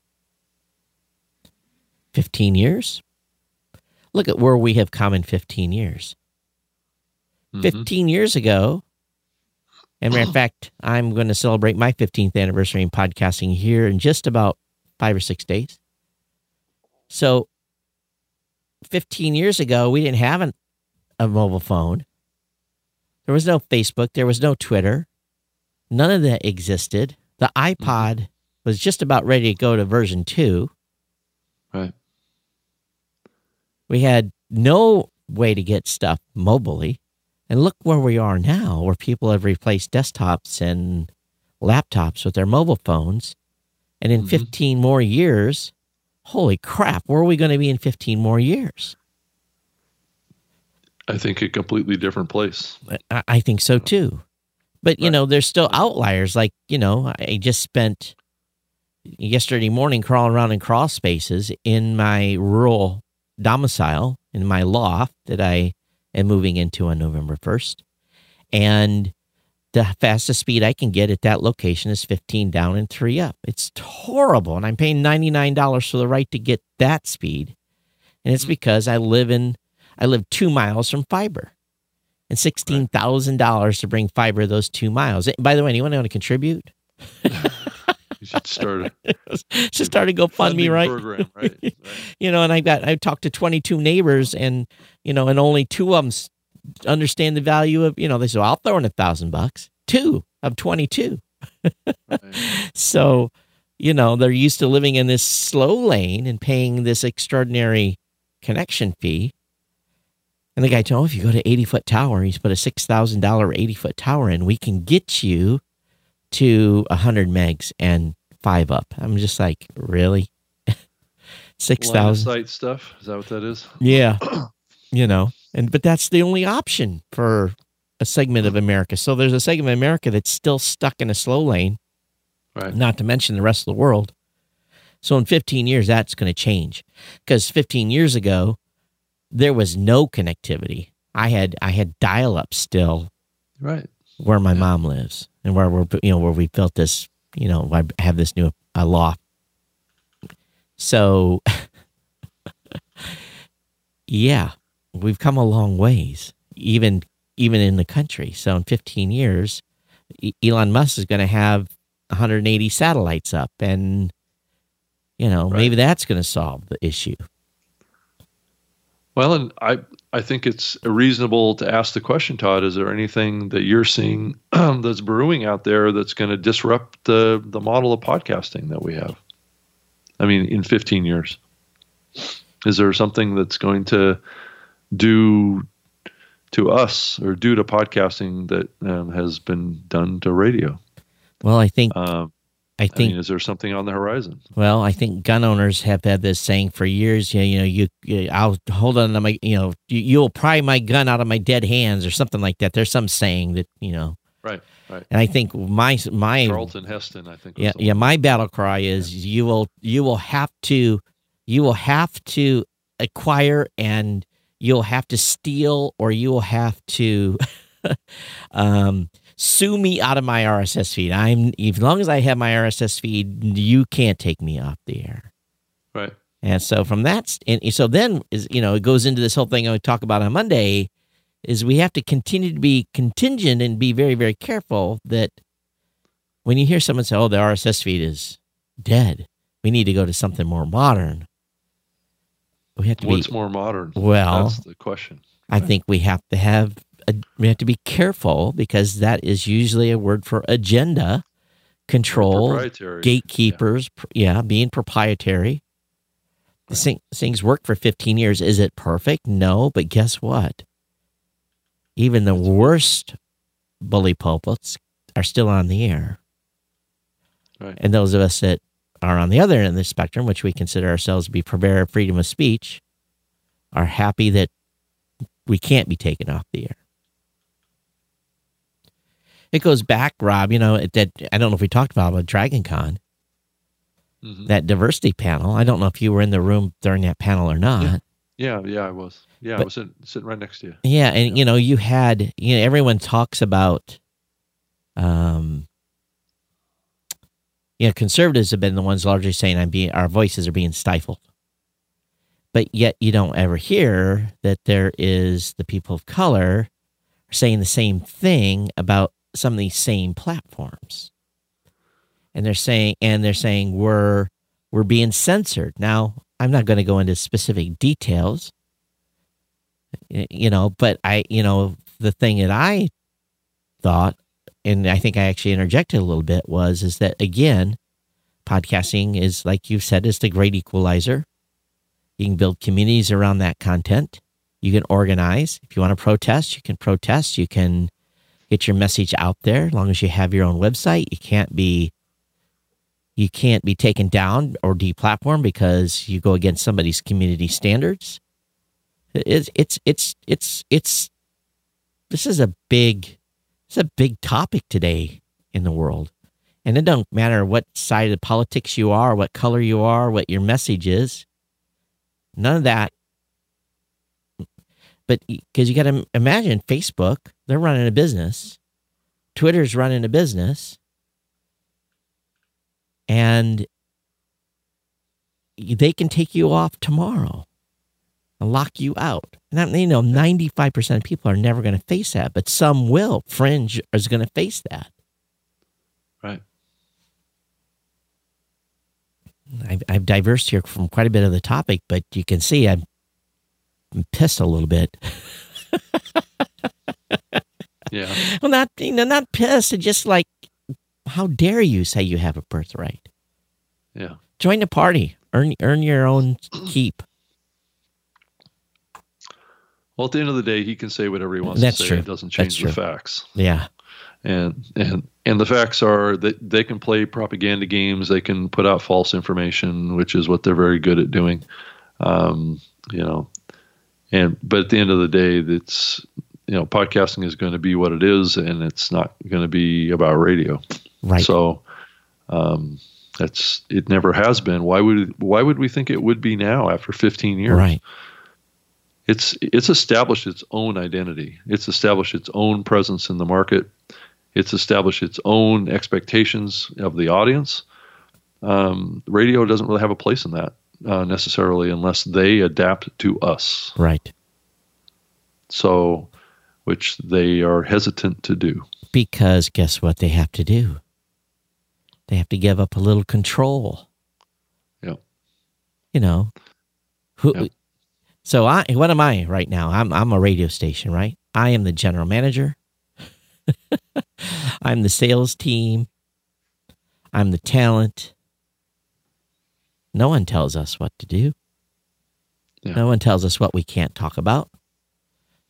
15 years Look at where we have come in 15 years. Mm-hmm. 15 years ago, and matter of fact, I'm going to celebrate my 15th anniversary in podcasting here in just about five or six days. So, 15 years ago, we didn't have an, a mobile phone. There was no Facebook. There was no Twitter. None of that existed. The iPod mm-hmm. was just about ready to go to version two. Right. We had no way to get stuff mobily. And look where we are now, where people have replaced desktops and laptops with their mobile phones. And in Mhm. 15 more years, holy crap, where are we going to be in 15 more years? I think a completely different place. I, I think so too. But, you Right. know, there's still outliers. Like, you know, I just spent yesterday morning crawling around in crawl spaces in my rural domicile in my loft that I am moving into on November 1st. And the fastest speed I can get at that location is 15 down and three up. It's horrible. And I'm paying $99 for the right to get that speed. And it's Mhm. because I live in, I live two miles from fiber and $16,000 to bring fiber those two miles. By the way, anyone want to contribute? Should start a Just start a GoFundMe, right? program, right? right. you know, and I got I talked to 22 neighbors, and you know, and only two of them understand the value of you know. They said, "I'll throw in a thousand bucks." Two of 22. Right. So, you know, they're used to living in this slow lane and paying this extraordinary connection fee. And the guy told me, oh, if you go to 80 foot tower, he's put a $6,000 80 foot tower in, we can get you to 100 megs and five up. I'm just like, really? 6,000? sight stuff. Is that what that is? Yeah. you know, and but that's the only option for a segment of America. So there's a segment of America that's still stuck in a slow lane Right. not to mention the rest of the world. So in 15 years, that's going to change because 15 years ago, there was no connectivity. I had I had dial up still Right. where my Yeah. mom lives and where we're you know where we built this you know I have this new uh, loft. So yeah, we've come a long ways even even in the country. So in 15 years, Elon Musk is going to have 180 satellites up and you know, Right. maybe that's going to solve the issue. Well, and I I think it's reasonable to ask the question, Todd. Is there anything that you're seeing that's brewing out there that's going to disrupt the the model of podcasting that we have? I mean, in 15 years, is there something that's going to do to us or do to podcasting that um, has been done to radio? Well, I think Um, I I think mean, is there something on the horizon? Well, I think gun owners have had this saying for years. You, you know, you, you I'll hold on to my, you know, you, you'll pry my gun out of my dead hands or something like that. There's some saying that you know, Right, right. and I think my my Charlton Heston, I think. yeah yeah my battle cry is you will you will have to you will have to acquire and you'll have to steal or you will have to um sue me out of my RSS feed. I'm as long as I have my RSS feed, you can't take me off the air. Right. And so from that, and so then is you know it goes into this whole thing I talk about on Monday, is we have to continue to be contingent and be very very careful that when you hear someone say, "Oh, the RSS feed is dead," we need to go to something more modern. We have to What's be more modern? well. That's the question. I think we have to have we have to be careful because that is usually a word for agenda, control, gatekeepers. pr- Yeah, being proprietary. This thing, thing's worked for 15 years. Is it perfect? No, but guess what? Even the worst bully pulpits are still on the air. Right. And those of us that are on the other end of the spectrum, which we consider ourselves to be purveyor of freedom of speech, are happy that we can't be taken off the air. It goes back, Rob. You know that I don't know if we talked about about Dragon Con Mhm. that diversity panel. I don't know if you were in the room during that panel or not. Yeah, yeah, I was. Yeah, I was sitting, sitting right next to you. Yeah, and you know, you had you know everyone talks about um you know, conservatives have been the ones largely saying I'm being our voices are being stifled. But yet you don't ever hear that there is the people of color saying the same thing about some of these same platforms. And they're saying and they're saying we're we're being censored. Now, I'm not going to go into specific details you know but i you know the thing that i thought and i think i actually interjected a little bit was is that again podcasting is like you said is the great equalizer you can build communities around that content You can organize. If you want to protest, you can protest. You can get your message out there as long as you have your own website. You can't be you can't be taken down or deplatformed because you go against somebody's community standards. It's it's it's it's it's this is a big it's a big topic today in the world. And it don't matter what side of politics you are, what color you are, what your message is. None of that. But because you got to imagine Facebook, they're running a business. Twitter's running a business. And they can take you off tomorrow and lock you out. And you know, 95% of people are never going to face that, but some will. Fringe is going to face that. Right. I've, I've diversed here from quite a bit of the topic, but you can see I'm, I'm pissed a little bit. yeah. Well, not you know, not pissed. Just like, how dare you say you have a birthright? Yeah. Join the party. Earn earn your own keep. Well, at the end of the day, he can say whatever he wants That's to say. true. It doesn't change That's the true. facts. Yeah. And and and the facts are that they can play propaganda games. They can put out false information, which is what they're very good at doing. Um, you know, and but at the end of the day, it's you know, podcasting is going to be what it is, and it's not going to be about radio. Right. So, um, that's it. Never has been. Why would why would we think it would be now after 15 years? right. it's it's established its own identity. It's established its own presence in the market. It's established its own expectations of the audience. Um, radio doesn't really have a place in that uh, necessarily unless they adapt to us. Right. So, which they are hesitant to do. Because guess what they have to do? They have to give up a little control. Yeah. You know, who? Yep. So I, what am I right now? I'm I'm a radio station, right? I am the general manager. I'm the sales team. I'm the talent. No one tells us what to do. Yeah. No one tells us what we can't talk about.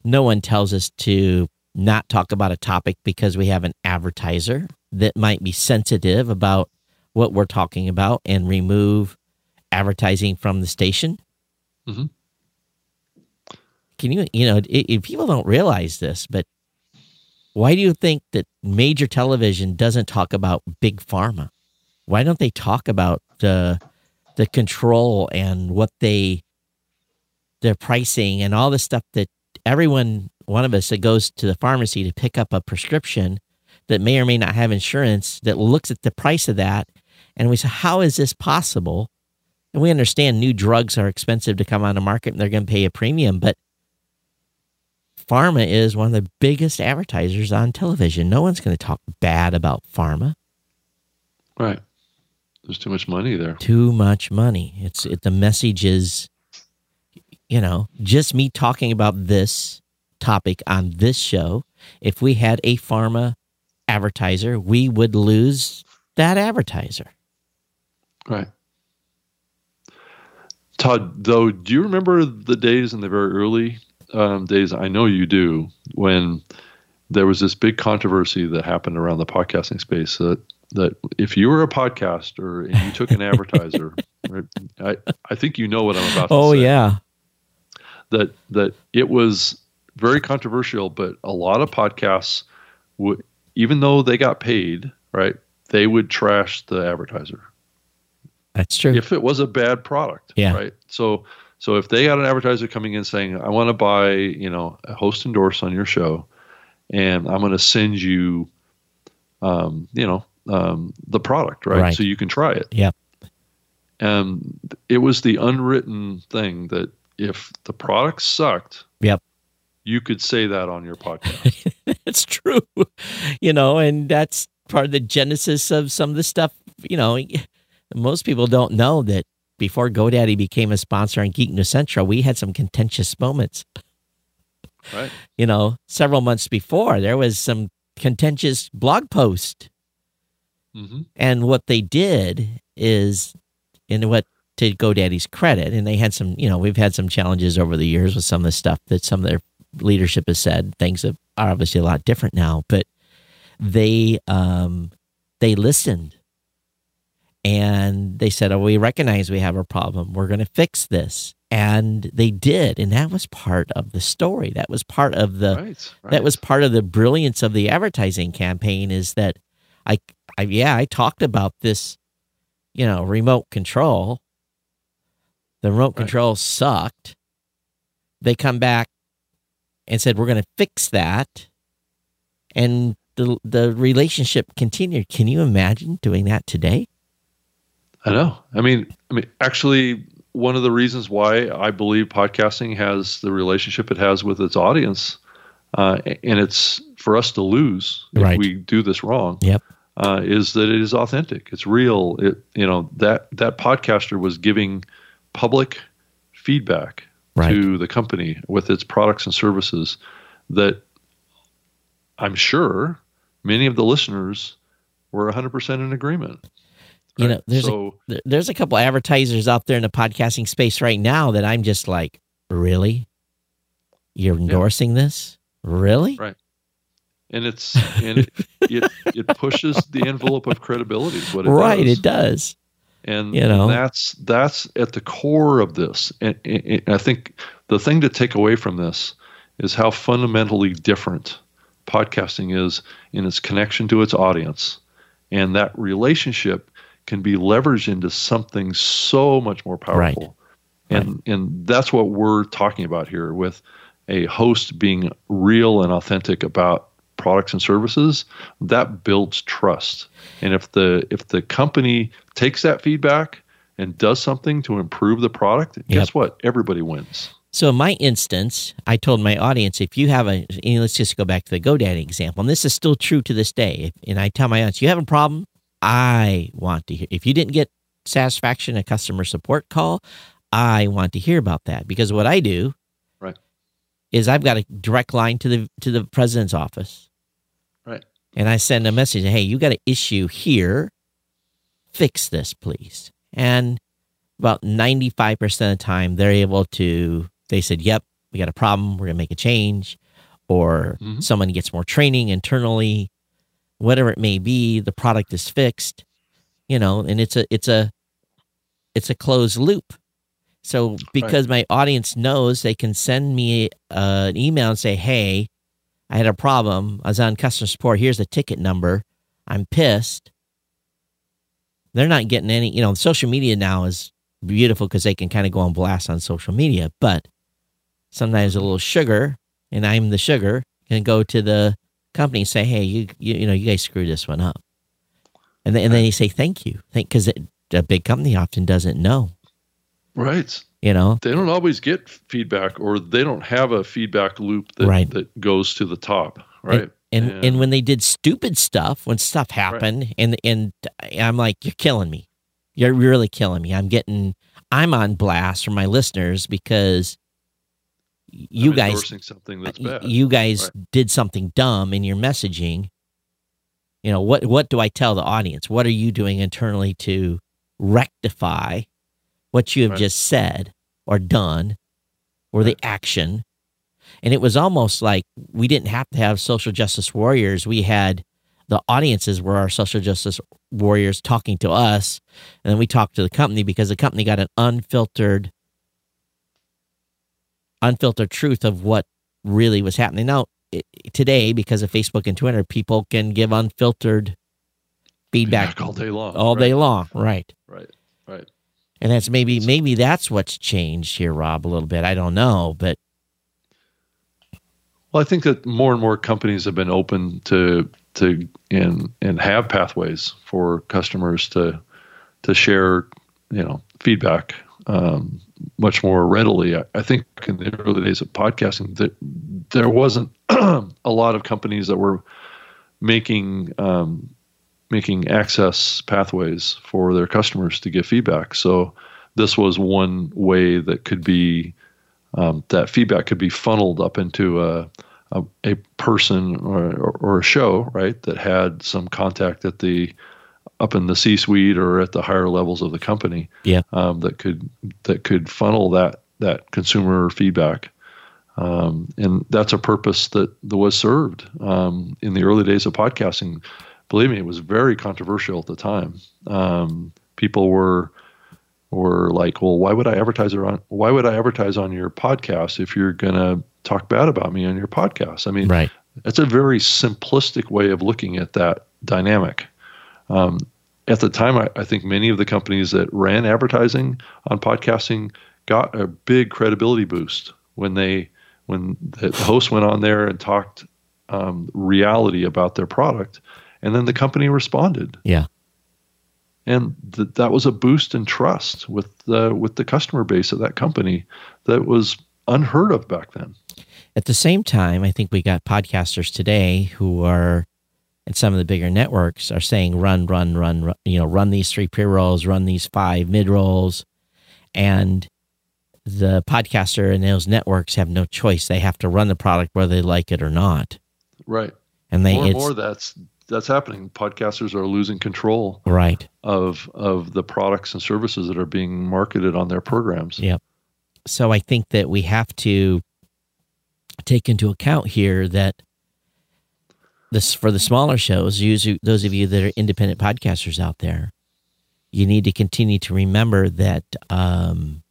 No one tells us to not talk about a topic because we have an advertiser that might be sensitive about what we're talking about and remove advertising from the station. Mhm. Can you, you know, i if people don't realize this, but why do you think that major television doesn't talk about big pharma? Why don't they talk about the the control and what they their pricing and all the stuff that everyone one of us that goes to the pharmacy to pick up a prescription that may or may not have insurance that looks at the price of that and we say how is this possible and we understand new drugs are expensive to come on the market and they're going to pay a premium but pharma is one of the biggest advertisers on television no one's going to talk bad about pharma Right. There's too much money there. too much money. It's it, the message is, you know, just me talking about this topic on this show. If we had a pharma advertiser, we would lose that advertiser. Right. Todd, though, do you remember the days in the very early um, days? I know you do, when there was this big controversy that happened around the podcasting space that that if you were a podcaster and you took an advertiser, right, I I think you know what I'm about to Oh yeah, that that it was very controversial, but a lot of podcasts would, even though they got paid, right, they would trash the advertiser that's true. if it was a bad product. Yeah. Right. So so if they got an advertiser coming in saying, I want to buy, you know, a host endorse on your show and I'm going to send you um, you know, um, the product, right? Right. So you can try it. Yeah. And it was the unwritten thing that if the product sucked, Yep. you could say that on your podcast. it's true. You know, and that's part of the genesis of some of the stuff. You know, most people don't know that before GoDaddy became a sponsor on Geek News Central, we had some contentious moments. right. you know, several months before, there was some contentious blog post. hmm And what they did is, and what to GoDaddy's credit, and they had some, you know, we've had some challenges over the years with some of the stuff that some of their leadership has said. Things are obviously a lot different now, but they um, they listened and they said, "Oh, we recognize we have a problem. We're going to fix this." And they did, and that was part of the story. That was part of the Right. right. that was part of the brilliance of the advertising campaign. Is that I, I yeah, I talked about this, you know, remote control. The remote Right. control sucked. They come back and said, "We're going to fix that," and the the relationship continued. Can you imagine doing that today? I know. I mean, I mean, actually, one of the reasons why I believe podcasting has the relationship it has with its audience, uh, and it's for us to lose Right. if we do this wrong, Yep. uh, is that it is authentic. It's real. It, you know, that that podcaster was giving public feedback Right. to the company with its products and services that I'm sure many of the listeners were 100% in agreement. You right? know, there's a so, there- there's a couple advertisers out there in the podcasting space right now that I'm just like, really? You're endorsing this? Really? Right. and it's and it, it it pushes the envelope of credibility. is What it right, does. it does. And You know. that's that's at the core of this. And, and- and i think the thing to take away from this is how fundamentally different podcasting is in its connection to its audience. And that relationship can be leveraged into something so much more powerful. And and that's what we're talking about here with a host being real and authentic about products and services that builds trust and if the if the company takes that feedback and does something to improve the product guess what everybody wins So in my instance, I told my audience, if you have a, let's just go back to the GoDaddy example, and this is still true to this day. And I tell my audience, you have a problem, I want to hear. If you didn't get satisfaction a customer support call, I want to hear about that because what I do, Right. is I've got a direct line to the to the president's office, and I send a message, hey, you got an issue here, fix this, please. And about 95% of the time, they're able to, they said, yep, we got a problem. We're going to make a change. Or Mhm. someone gets more training internally, whatever it may be, the product is fixed, you know, and it's a, it's a, it's a closed loop. So because my audience knows they can send me uh, an email and say, hey, I had a problem. I was on customer support. Here's the ticket number. I'm pissed. They're not getting any, you know, social media now is beautiful because they can kind of go on blast on social media, but sometimes a little sugar, and I'm the sugar, can go to the company and say, hey, you, you, you know, you guys screwed this one up. And then, and then you say, thank you. Thank, because a big company often doesn't know, right you know? they don't always get feedback or they don't have a feedback loop that, Right. that goes to the top right And and when they did stupid stuff, when stuff happened, and and I'm like, you're killing me. You're really killing me. I'm getting, I'm on blast from my listeners because you I'm guys, something that's bad you guys Right. did something dumb in your messaging. You know what? What do I tell the audience? What are you doing internally to rectify what you have Right. just said or done, or the action? And it was almost like we didn't have to have social justice warriors. We had the audiences were our social justice warriors talking to us, and then we talked to the company because the company got an unfiltered, unfiltered truth of what really was happening. Now, it, today, because of Facebook and Twitter, people can give unfiltered feedback Feedback all day long all right, day long, right? right right And that's maybe maybe that's what's changed here, Rob, a little bit. I don't know, but Well, I think that more and more companies have been open to to and and have pathways for customers to to share, you know, feedback um, much more readily. I, I think in the early days of podcasting, that there wasn't a lot of companies that were making um, making access pathways for their customers to give feedback. So this was one way that could be um, that feedback could be funneled up into a a, a person or, or, a show, right, that had some contact at the up in the C-suite or at the higher levels of the company. Yeah. Um, that could that could funnel that that consumer feedback. Um, and that's a purpose that, that was served um, in the early days of podcasting. Believe me, it was very controversial at the time. Um, people were were like, "Well, why would I advertise on why would I advertise on your podcast if you're going to talk bad about me on your podcast?" I mean, right. It's a very simplistic way of looking at that dynamic. Um, at the time, I, I, think many of the companies that ran advertising on podcasting got a big credibility boost when they when the host went on there and talked um, reality about their product, and then the company responded. Yeah, and th- that was a boost in trust with the with the customer base of that company that was unheard of back then. At the same time, I think we got podcasters today who are and some of the bigger networks are saying run, run, run, run you know, run these three pre rolls, run these five mid rolls, and the podcaster and those networks have no choice. They have to run the product whether they like it or not. Right. And they more and more that's that's happening. Podcasters are losing control right of of the products and services that are being marketed on their programs. Yep. So I think that we have to take into account here that this for the smaller shows, those of you that are independent podcasters out there, you need to continue to remember that um,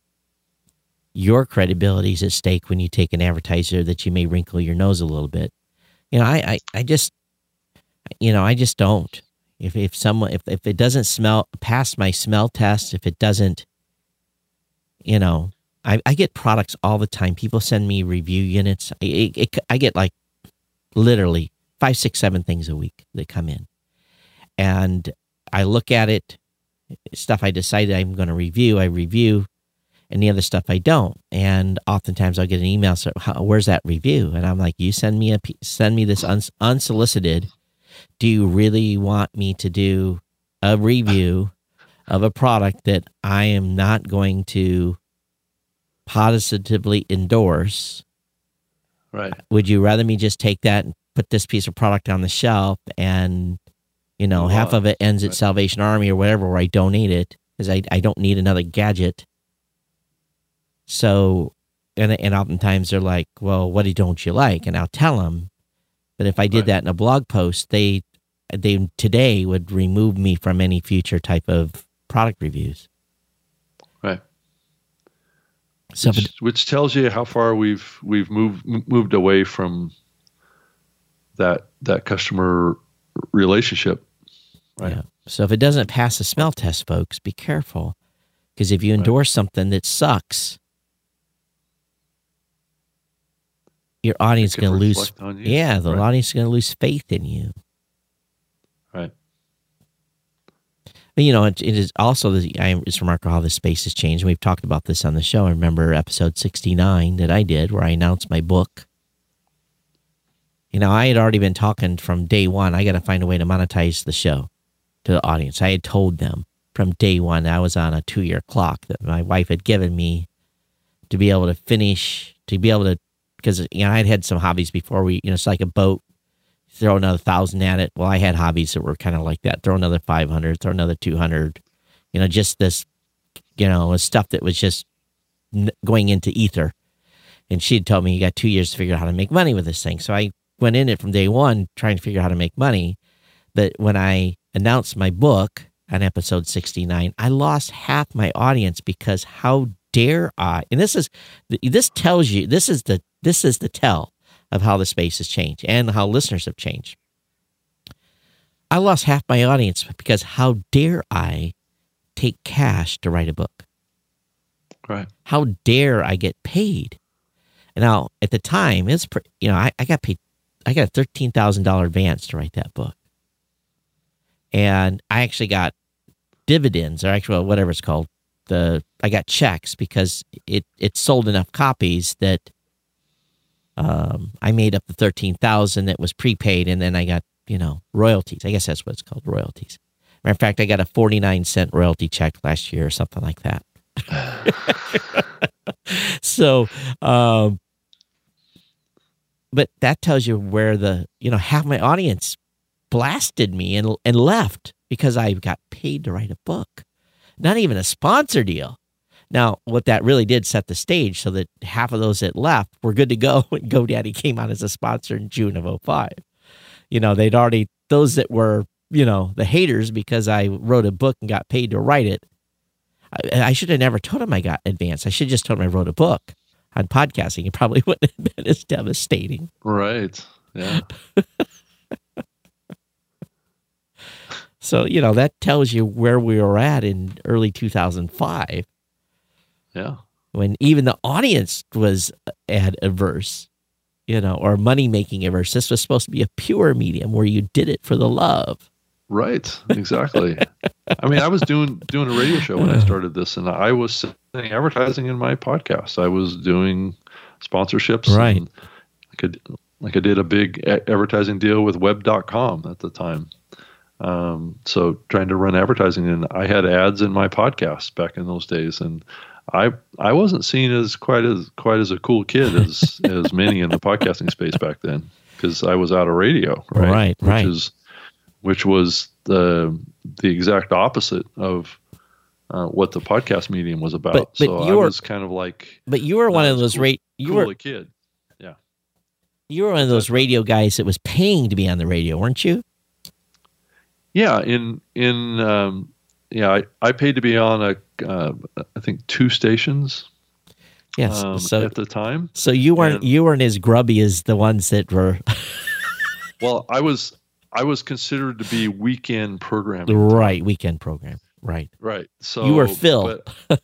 your credibility is at stake when you take an advertiser that you may wrinkle your nose a little bit. You know, I, I, I just, you know, I just don't. If if someone if if it doesn't smell pass my smell test, if it doesn't, you know, I, I get products all the time. People send me review units. I, it, I get like literally five, six, seven things a week that come in. And I look at it, stuff I decided I'm going to review, I review, and the other stuff I don't. And oftentimes I'll get an email, so where's that review? And I'm like, you send me a send me this uns, unsolicited. Do you really want me to do a review of a product that I am not going to positively endorse? Right. Would you rather me just take that and put this piece of product on the shelf and you know half of it ends at salvation army or whatever where i donate it because I, I don't need another gadget so and, and oftentimes they're like well what don't you like and i'll tell them that if i did right. that in a blog post they they today would remove me from any future type of product reviews right so which, which tells you how far we've we've moved moved away from that that customer relationship. Right. Yeah. So if it doesn't pass the smell test, folks, be careful. Because if you endorse right. something that sucks, your audience is going to lose. Yeah, the right. audience is going to lose faith in you. Right. But you know, it, it is also the, I, it's remarkable how the space has changed. We've talked about this on the show. I remember episode sixty nine that I did, where I announced my book you know, I had already been talking from day one. I got to find a way to monetize the show to the audience. I had told them from day one I was on a two year clock that my wife had given me to be able to finish, to be able to, because, you know, I had had some hobbies before we, you know, it's like a boat, throw another thousand at it. Well, I had hobbies that were kind of like that throw another 500, throw another 200, you know, just this, you know, stuff that was just going into ether. And she'd told me you got two years to figure out how to make money with this thing. So I went in it from day one trying to figure out how to make money. But when I announced my book on episode 69, I lost half my audience because how dare I? And this is this tells you this is the this is the tell of how the space has changed and how listeners have changed. I lost half my audience because how dare I take cash to write a book? Right. How dare I get paid? Now at the time, it's you know I, I got paid I got a thirteen thousand dollar advance to write that book, and I actually got dividends or actually whatever it's called. The I got checks because it it sold enough copies that um, I made up the thirteen thousand that was prepaid, and then I got you know royalties. I guess that's what it's called, royalties. Matter of fact, I got a forty nine cent royalty check last year or something like that. so, um, but that tells you where the you know half my audience blasted me and and left because I got paid to write a book, not even a sponsor deal. Now, what that really did set the stage so that half of those that left were good to go when GoDaddy came on as a sponsor in June of 05. You know, they'd already, those that were, you know, the haters because I wrote a book and got paid to write it. I, I should have never told them I got advanced. I should have just told them I wrote a book on podcasting. It probably wouldn't have been as devastating. Right. Yeah. So, you know, that tells you where we were at in early 2005 Yeah. when even the audience was ad averse, you know, or money making averse. This was supposed to be a pure medium where you did it for the love. Right. Exactly. I mean, I was doing doing a radio show when I started this, and I was selling advertising in my podcast. I was doing sponsorships. Right. I, like I did a big advertising deal with Web.com at the time. Um, so trying to run advertising, and I had ads in my podcast back in those days, and I I wasn't seen as quite as quite as a cool kid as as many in the podcasting space back then because I was out of radio, right? Right, which right. is which was the the exact opposite of uh, what the podcast medium was about. But- but so I you were- was kind of like But you were one of those cool- rate you cool were a kid. Yeah, you were one of those radio guys that was paying to be on the radio, weren't you? Yeah, in in um, yeah, I, I paid to be on a uh, I think two stations Yes. um, so at the time. so you weren't and- you weren't as grubby as the ones that were Well, I was I was considered to be weekend programming. right weekend program. Right. Right. So You were fill. but-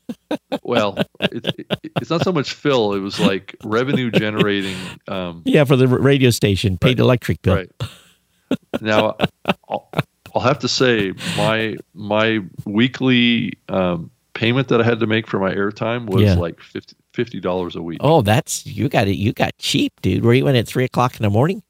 well, it, it, it's not so much fill. It was like revenue generating. Um, Yeah, for the radio station, paid Right, electric bill. Right. Now, I'll, have to say my my weekly um, payment that I had to make for my airtime was Yeah. like 50 dollars a week. Oh, that's you got it. You got cheap, dude. Were you in at three o'clock in the morning?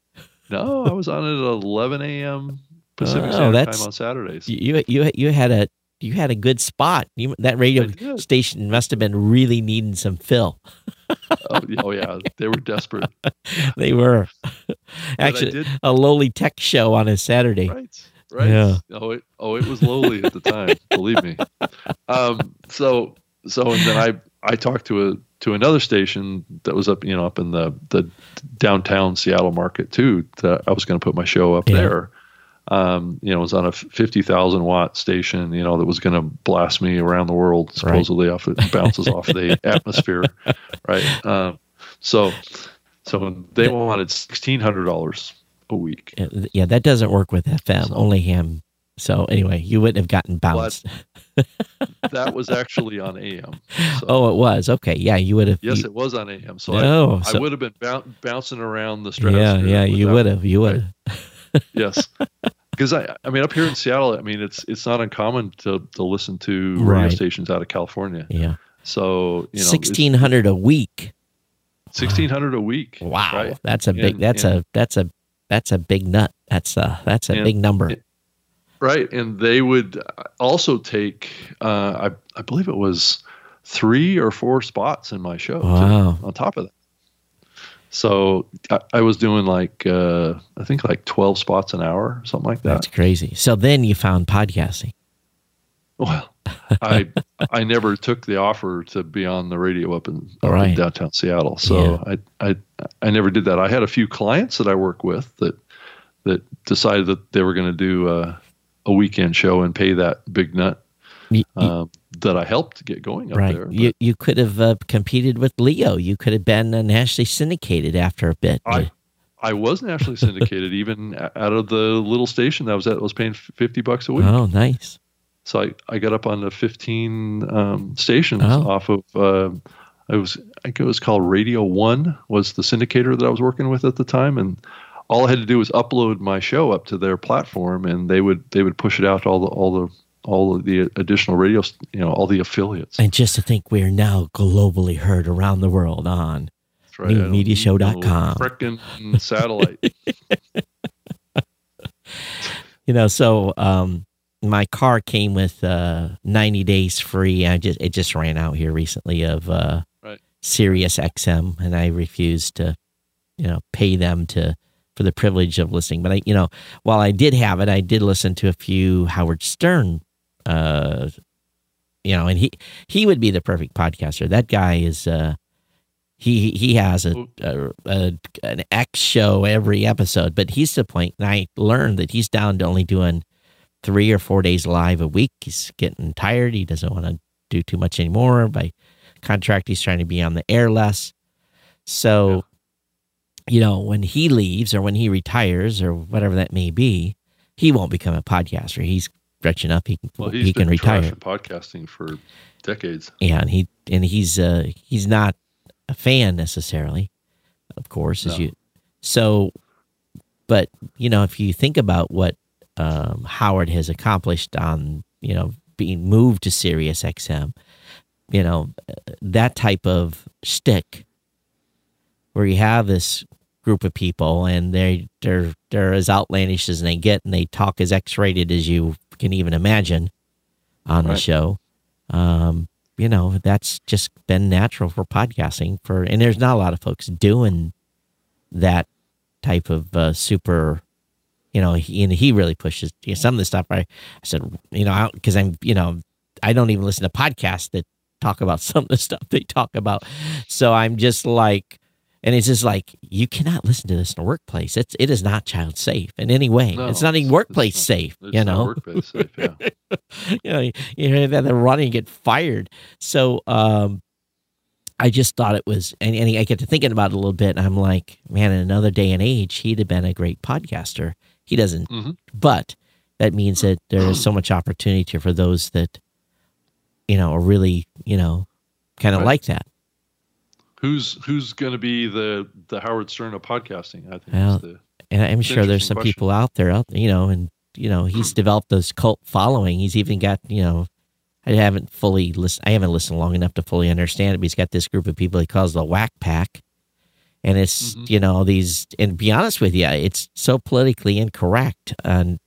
No, I was on it at 11 a.m. Pacific Oh, Standard Time on Saturdays. You you you had a you had a good spot. You, that radio station must have been really needing some fill. oh, yeah, oh yeah, they were desperate. They were actually a lowly tech show on a Saturday. Right. Right. Yeah. Oh, it oh it was lowly at the time. believe me. Um. So so and then I I talked to a to another station that was up you know up in the the downtown Seattle market too. That I was going to put my show up Yeah. there. Um. You know, it was on a fifty thousand watt station. You know, that was going to blast me around the world. Supposedly off it bounces off the atmosphere. Right. Um. So so they wanted sixteen hundred dollars a week. Yeah, that doesn't work with FM. So- Only ham. So anyway, you wouldn't have gotten bounced. that was actually on AM. So, oh, it was okay. Yeah, you would have. yes, you- it was on AM. So No, I, so- I would have been bou- bouncing around the yeah, stratosphere. yeah, with you would have. You would have. Yes, because I, I mean, up here in Seattle, I mean, it's it's not uncommon to to listen to radio Right. stations out of California. Yeah, So you know, sixteen hundred a week. sixteen hundred a week. Wow, right? that's a big. And- that's and- a that's a that's a big nut. That's a that's a And- big number. and- Right, and they would also take, uh, I I believe it was three or four spots in my show. too, Wow. on top of that. So I, I was doing like uh, I think like twelve spots an hour, something like that. That's crazy. So then you found podcasting. Well, I I never took the offer to be on the radio up in, up Right. in downtown Seattle, so I, I I never did that. I had a few clients that I work with that that decided that they were going to do a, a weekend show and pay that big nut You, um, that I helped get going up right. there. You you could have uh, competed with Leo. You could have been uh, nationally syndicated after a bit. I I was nationally syndicated even out of the little station that I was at. I was paying fifty bucks a week. oh, nice. So I, I got up on the 15 um, stations Oh. off of, uh, I was, I think it was called Radio One was the syndicator that I was working with at the time. And all I had to do was upload my show up to their platform and they would, they would push it out to all the, all the, all of the additional radio, you know, all the affiliates. And just to think we're now globally heard around the world on. That's right. Newmediashow.com. Frickin' satellite. You know, so um, my car came with uh, 90 days free. I just it just ran out here recently of uh. Sirius XM, and I refused to, you know, pay them to for the privilege of listening. But I, you know, while I did have it, I did listen to a few Howard Stern. Uh, you know, and he he would be the perfect podcaster. That guy is. Uh, he he has a, a, a an X show every episode, but he's to the point. And I learned that he's down to only doing three or four days live a week. He's getting tired. He doesn't want to do too much anymore. By contract, he's trying to be on the air less. So, yeah. you know, when he leaves or when he retires or whatever that may be, he won't become a podcaster. He's stretching up. He well, he can retire. Podcasting for decades. Yeah, and he and he's uh he's not a fan necessarily, of course, as you. So, but you know, if you think about what um, Howard has accomplished on you know being moved to Sirius XM, you know that type of stick, where you have this group of people and they they're they're as outlandish as they get, and they talk as X rated as you can even imagine on right. the show. Um, you know that's just been natural for podcasting for, and there's not a lot of folks doing that type of uh, super you know, he, and he really pushes you know, some of the stuff. I, I said, you know, because I'm, you know, I don't even listen to podcasts that talk about some of the stuff they talk about. So I'm just like, and it's just like you cannot listen to this in a workplace. It's it is not child safe in any way. No, it's not even workplace it's safe. you know, workplace safe. Yeah. you know, you hear that they're running get fired. So um, I just thought it was, and, and I get to thinking about it a little bit, and I'm like, man, in another day and age, he'd have been a great podcaster. He doesn't. Mm-hmm. But that means that there is so much opportunity for those that, you know, are really, you know, kind of right. like that. Who's who's going to be the the Howard Stern of podcasting? I think. Well, the, and I'm sure there's some question. people out there, out you know, and you know, he's developed those cult following. He's even got, you know, I haven't fully listened. I haven't listened long enough to fully understand it. But he's got this group of people he calls the Wack Pack, and it's mm-hmm. you know these and be honest with you it's so politically incorrect and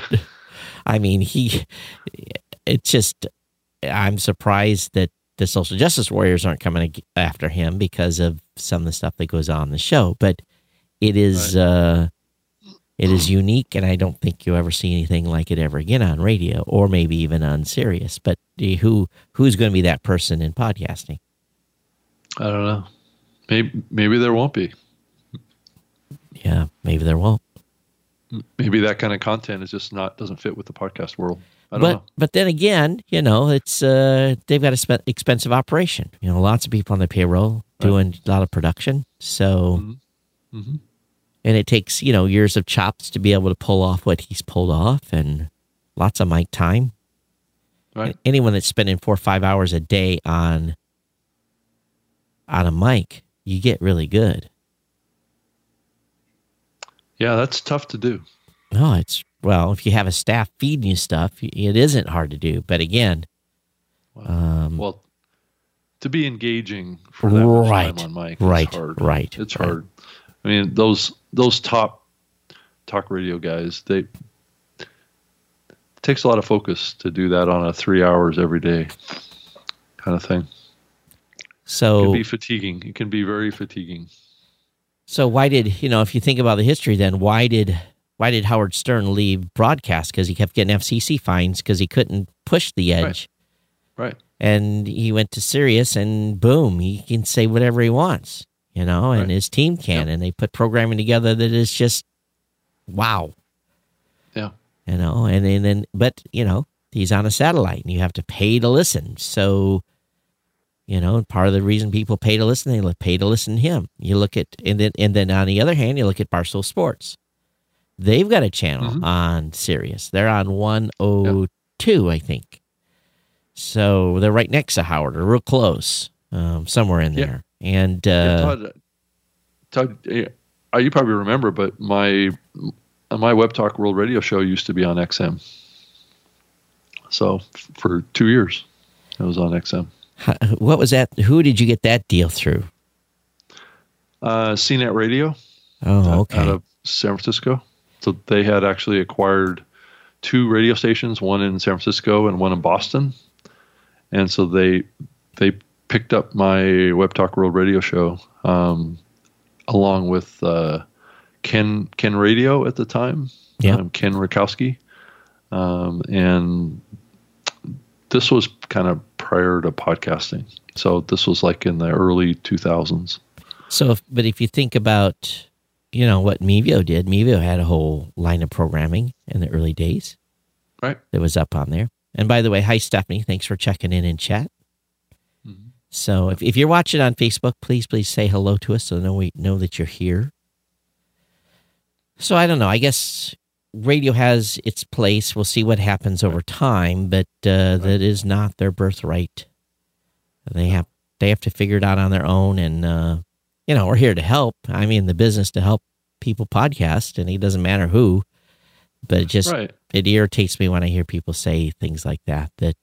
i mean he it's just i'm surprised that the social justice warriors aren't coming after him because of some of the stuff that goes on in the show but it is right. uh it is unique and i don't think you'll ever see anything like it ever again on radio or maybe even on sirius but who who's going to be that person in podcasting i don't know Maybe maybe there won't be. Yeah, maybe there won't. Maybe that kind of content is just not doesn't fit with the podcast world. But know. but then again, you know, it's uh they've got a spe- expensive operation. You know, lots of people on the payroll doing right. a lot of production. So, mm-hmm. Mm-hmm. and it takes you know years of chops to be able to pull off what he's pulled off, and lots of mic time. Right. Anyone that's spending four or five hours a day on on a mic you get really good. Yeah, that's tough to do. No, it's well, if you have a staff feeding you stuff, it isn't hard to do. But again, well, um, well to be engaging for that right, much time on mic, right, hard. right, it's right. hard. I mean, those those top talk radio guys, they it takes a lot of focus to do that on a three hours every day kind of thing. So it can be fatiguing. It can be very fatiguing. So why did you know if you think about the history then why did why did Howard Stern leave broadcast because he kept getting FCC fines because he couldn't push the edge. Right. right. And he went to Sirius and boom, he can say whatever he wants, you know, and right. his team can and they put programming together that is just wow. Yeah. You know, and, and then but, you know, he's on a satellite and you have to pay to listen. So you know, part of the reason people pay to listen, they pay to listen to him. You look at, and then, and then on the other hand, you look at Barstool Sports. They've got a channel mm-hmm. on Sirius. They're on 102, I think. So they're right next to Howard, or real close, um, somewhere in there. And uh, yeah, Todd, Todd, uh, you probably remember, but my my Web Talk World Radio show used to be on XM. So for two years, it was on XM. What was that? Who did you get that deal through? Uh, CNET Radio. Oh, okay. Out of San Francisco. So they had actually acquired two radio stations, one in San Francisco and one in Boston. And so they they picked up my Web Talk World radio show um, along with uh, Ken Ken Radio at the time. Yeah. Um, Ken Rutkowski, um, and this was kind of prior to podcasting. So this was like in the early 2000s. So, if, but if you think about, you know, what Mevio did, Mevio had a whole line of programming in the early days Right. that was up on there. And by the way, hi Stephanie, thanks for checking in in chat. Mhm. So if, if you're watching on Facebook, please please say hello to us so know we know that you're here. So I don't know. I guess radio has its place. We'll see what happens over time, but uh, that is not their birthright. They have they have to figure it out on their own, and uh, you know we're here to help. I mean, the business to help people podcast, and it doesn't matter who. But it just Right. it irritates me when I hear people say things like that. That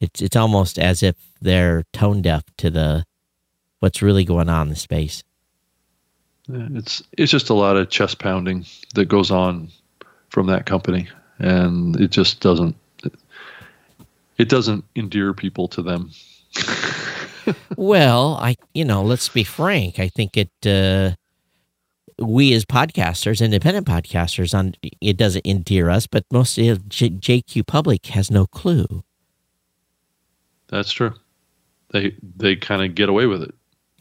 it's it's almost as if they're tone deaf to the what's really going on in the space. Yeah, It's it's just a lot of chest pounding that goes on from that company, and it just doesn't it doesn't endear people to them. well, I you know, let's be frank. I think it uh we as podcasters, independent podcasters, on it doesn't endear us, but most of J- JQ Public has no clue. That's true. They they kind of get away with it.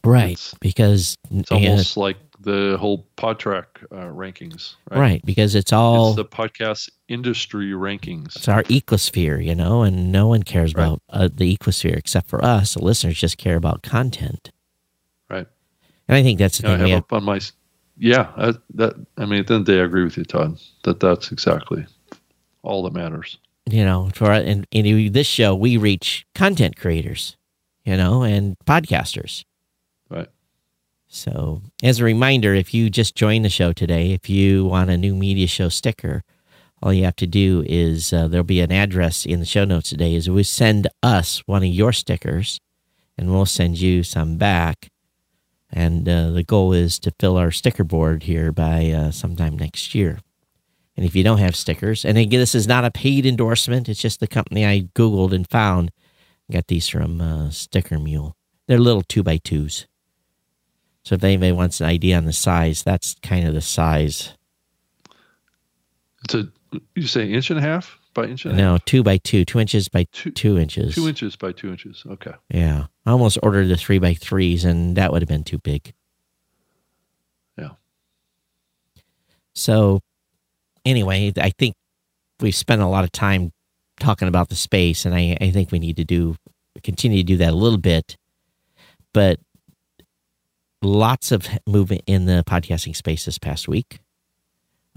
Right, It's- because It's almost like the whole Podtrac uh, rankings, right? right, because it's all It's the podcast industry rankings. it's our ecosphere, you know, and no one cares Right. about uh, the ecosphere except for us. The listeners just care about content, Right. and I think that's the You know, I thing. have up on my yeah. I, that I mean, at the end of the day, I agree with you, Todd. That that's exactly all that matters. you know, for in, in this show, we reach content creators, you know, and podcasters. So, as a reminder, if you just joined the show today, if you want a new media show sticker, all you have to do is uh, there'll be an address in the show notes today. Is we send us one of your stickers, and we'll send you some back. And uh, the goal is to fill our sticker board here by uh, sometime next year. And if you don't have stickers, and again, this is not a paid endorsement, it's just the company I Googled and found. Got these from uh, Sticker Mule. They're little two by twos. So if anybody wants an idea on the size, that's kind of the size. It's a you say inch and a half by inch and a half. No, two by two, two inches by Two- two inches. Two inches by two inches. Okay. Yeah. I almost ordered the three by threes, and that would have been too big. Yeah. So, anyway, I think we've spent a lot of time talking about the space, and I, I think we need to do continue to do that a little bit. But lots of movement in the podcasting space this past week.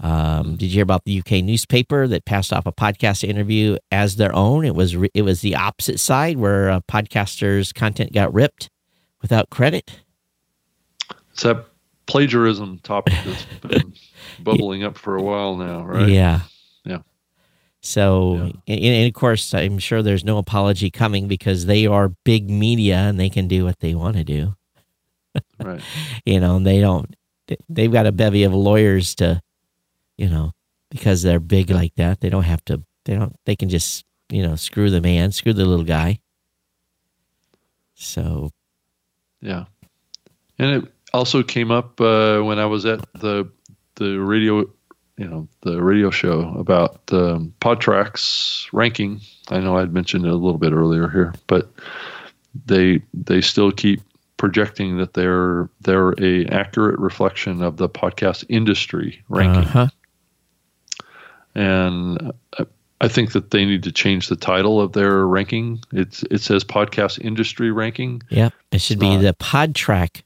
Um, did you hear about the UK newspaper that passed off a podcast interview as their own? It was re- it was the opposite side where uh, podcasters' content got ripped without credit. It's that plagiarism topic that's been bubbling up for a while now, right? Yeah. Yeah. So, Yeah. And, and of course, I'm sure there's no apology coming because they are big media and they can do what they want to do. Right. You know, and they don't, they've got a bevy of lawyers to, you know, because they're big like that. They don't have to, they don't, they can just, you know, screw the man, screw the little guy. So, Yeah. And it also came up uh, when I was at the the radio, you know, the radio show about the Podtrac's ranking. I know I'd mentioned it a little bit earlier here, but they they still keep projecting that they're they're a accurate reflection of the podcast industry ranking. uh-huh. and I- think that they need to change the title of their ranking. It's it says podcast industry ranking Yep. It should be the Podtrac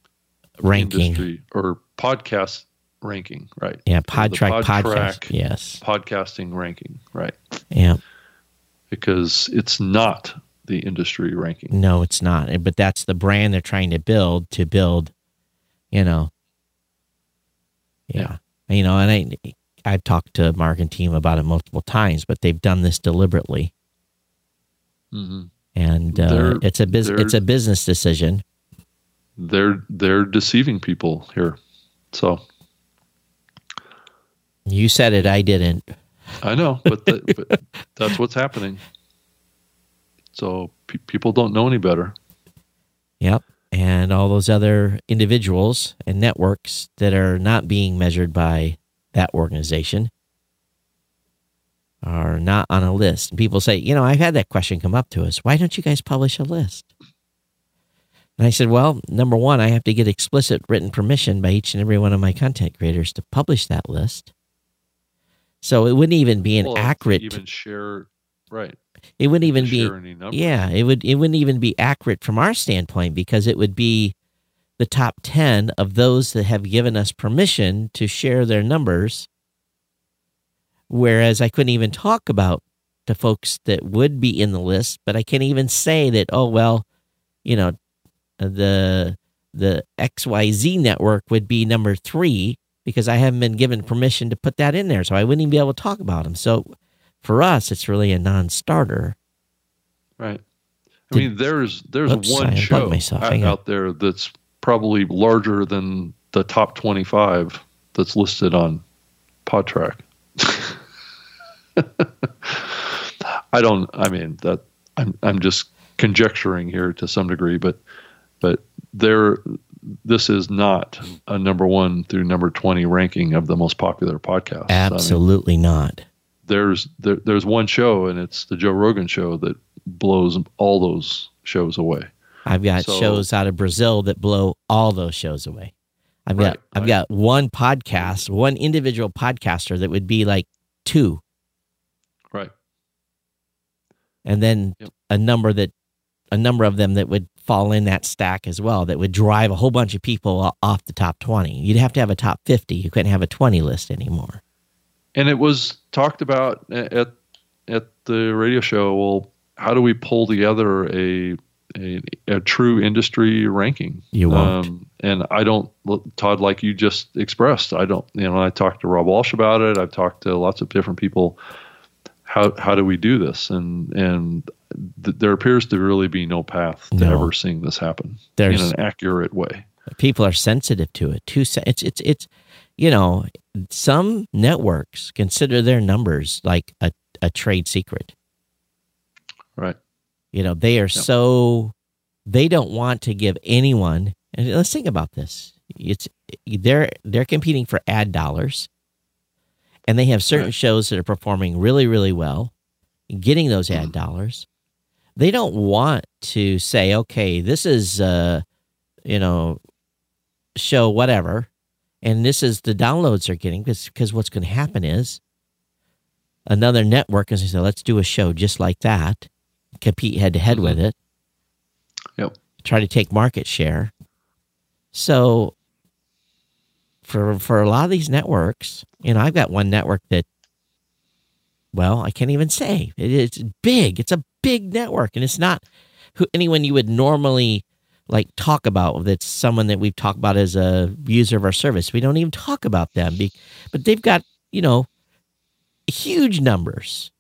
ranking. industry or podcast ranking, right? Yeah. Podtrac podcast. Podtrac Yes. podcasting ranking, right? Yeah. Because it's not the industry ranking. No, it's not. But that's the brand they're trying to build to build, you know. Yeah. You know, and I I've talked to Mark and team about it multiple times, but they've done this deliberately. hmm And uh, it's a bus- it's a business decision. They're they're deceiving people here. So You said it, I didn't. I know, but, that, but that's what's happening. So pe- people don't know any better. Yep. and all those other individuals and networks that are not being measured by that organization are not on a list. And people say, you know, I've had that question come up to us. Why don't you guys publish a list? And I said, well, number one, I have to get explicit written permission by each and every one of my content creators to publish that list. So it wouldn't even be an Well, accurate. even share right. It wouldn't even be. share any numbers. Yeah, it would. It wouldn't even be accurate from our standpoint because it would be the top ten of those that have given us permission to share their numbers. Whereas I couldn't even talk about the folks that would be in the list, but I can't even say that. Oh well, you know, the the XYZ network would be number three because I haven't been given permission to put that in there, so I wouldn't even be able to talk about them. So for us, it's really a non-starter. Right. I Did- mean, there's there's Oops, one show myself. out, out there that's probably larger than the top 25 that's listed on Podtrac. I don't. I mean that. I'm I'm just conjecturing here to some degree, but but there. This is not a number one through number 20 ranking of the most popular podcasts. I mean, Absolutely not. There's there, there's one show and it's the Joe Rogan show that blows all those shows away. I've got So- shows out of Brazil that blow all those shows away. I've Right, got I've right. got one podcast, one individual podcaster that would be like two, Right. and then Yep. a number that a number of them that would fall in that stack as well. That would drive a whole bunch of people off the top twenty. You'd have to have a top fifty. You couldn't have a twenty list anymore. And it was talked about at at the radio show. Well, how do we pull together a a, a true industry ranking? You won't. Um, and I don't, Todd, like you just expressed. I don't. You know, I talked to Rob Walsh about it. I've talked to lots of different people. How how do we do this? And and th- there appears to really be no path to No. ever seeing this happen There's in an accurate way. people are sensitive to it too it's it's it's you know some networks consider their numbers like a, a trade secret. Right. you know they are so they don't want to give anyone and let's think about this. It's they're they're competing for ad dollars and they have certain Right. shows that are performing really really well getting those ad dollars. They don't want to say okay this is uh you know show whatever and this is the downloads they're getting because what's going to happen is another network is going to say let's do a show just like that. Compete head to head with mm-hmm. it. Yep. try to take market share. So for for a lot of these networks you know i've got one network that well i can't even say. It, it's big. It's a big network and it's not who anyone you would normally like talk about that's someone that we've talked about as a user of our service. We don't even talk about them be, but they've got you know huge numbers.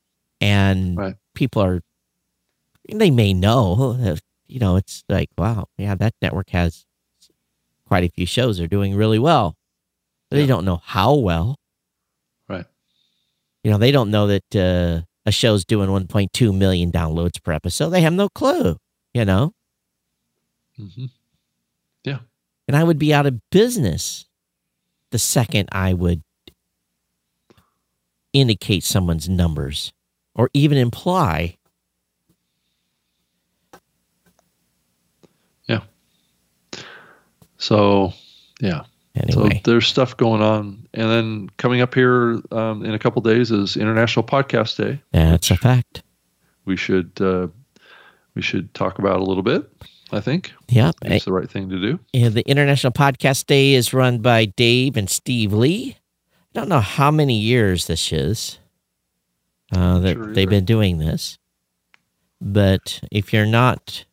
And Right. people are they may know you know it's like wow yeah that network has quite a few shows. They're doing really well. But they don't know how well. Right. you know they don't know that uh, a show's doing 1.2 million downloads per episode. They have no clue you know hmm and I would be out of business the second I would indicate someone's numbers or even imply. Yeah. So, yeah. Anyway, So there's stuff going on, and then coming up here um, in a couple days is International Podcast Day. that's a fact. We should uh, we should talk about a little bit. I think Yep. it's the right thing to do. And the International Podcast Day is run by Dave and Steve Lee. I don't know how many years this is uh, that Sure they've been doing this, but if you're not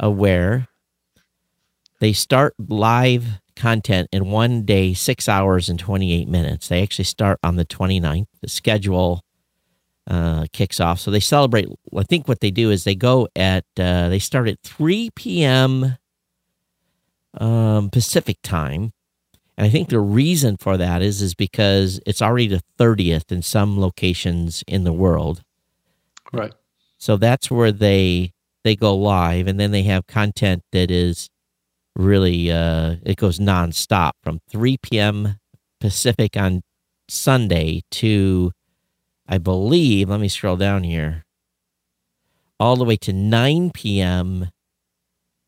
aware, they start live content in one day, six hours and 28 minutes. They actually start on the 29th. The schedule uh, kicks off. So they celebrate. I think what they do is they go at, uh, they start at 3 p.m. Um, Pacific time. And I think the reason for that is is because it's already the 30th in some locations in the world. Right. So that's where they they go live and then they have content that is really uh, it goes nonstop from 3 p.m. Pacific on Sunday to, I believe, let me scroll down here, all the way to 9 p.m.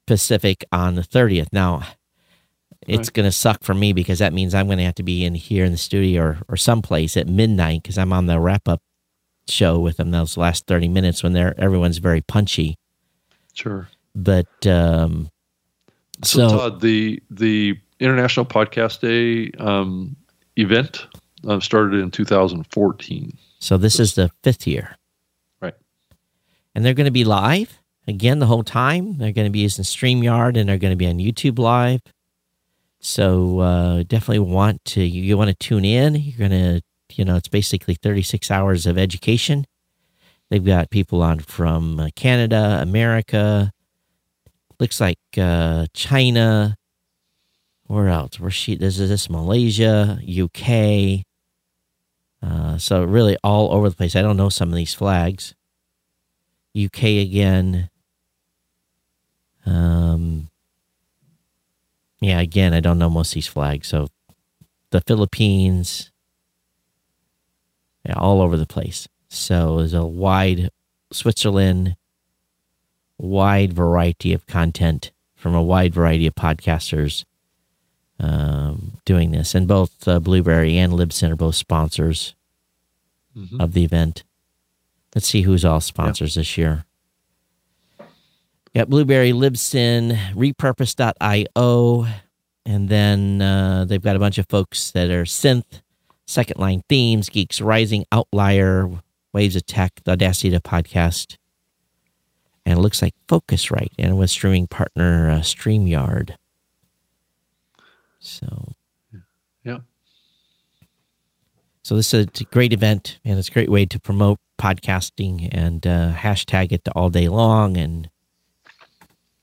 Pacific on the 30th. Now, it's Right. going to suck for me because that means I'm going to have to be in here in the studio or, or someplace at midnight because I'm on the wrap up show with them those last 30 minutes when they're everyone's very punchy. Sure. But um, So, So- Todd, the the International Podcast Day um, event uh, started in 2014. So this is the fifth year. Right. And they're going to be live again the whole time. They're going to be using StreamYard and they're going to be on YouTube live. So uh, definitely want to, you, you want to tune in. You're going to, you know, it's basically 36 hours of education. They've got people on from uh, Canada, America, looks like uh, China. Where else? Where she? This is this Malaysia, UK. Uh, so really all over the place. I don't know some of these flags. UK again. Um, yeah, again, I don't know most of these flags. So the Philippines, yeah, all over the place. So there's a wide Switzerland, wide variety of content from a wide variety of podcasters um, doing this, and both uh, Blubrry and Libsyn are both sponsors Mhm. of the event. Let's see who's all sponsors this year. Got Blubrry, Libsyn, Repurpose.io, and then uh, they've got a bunch of folks that are Synth, Second Line Themes, Geeks Rising, Outlier, Waves of Tech, the Audacity to Podcast, and it looks like Focusrite, and with streaming partner uh, StreamYard. So Yeah. So this is a great event, and it's a great way to promote podcasting and uh, hashtag it all day long, and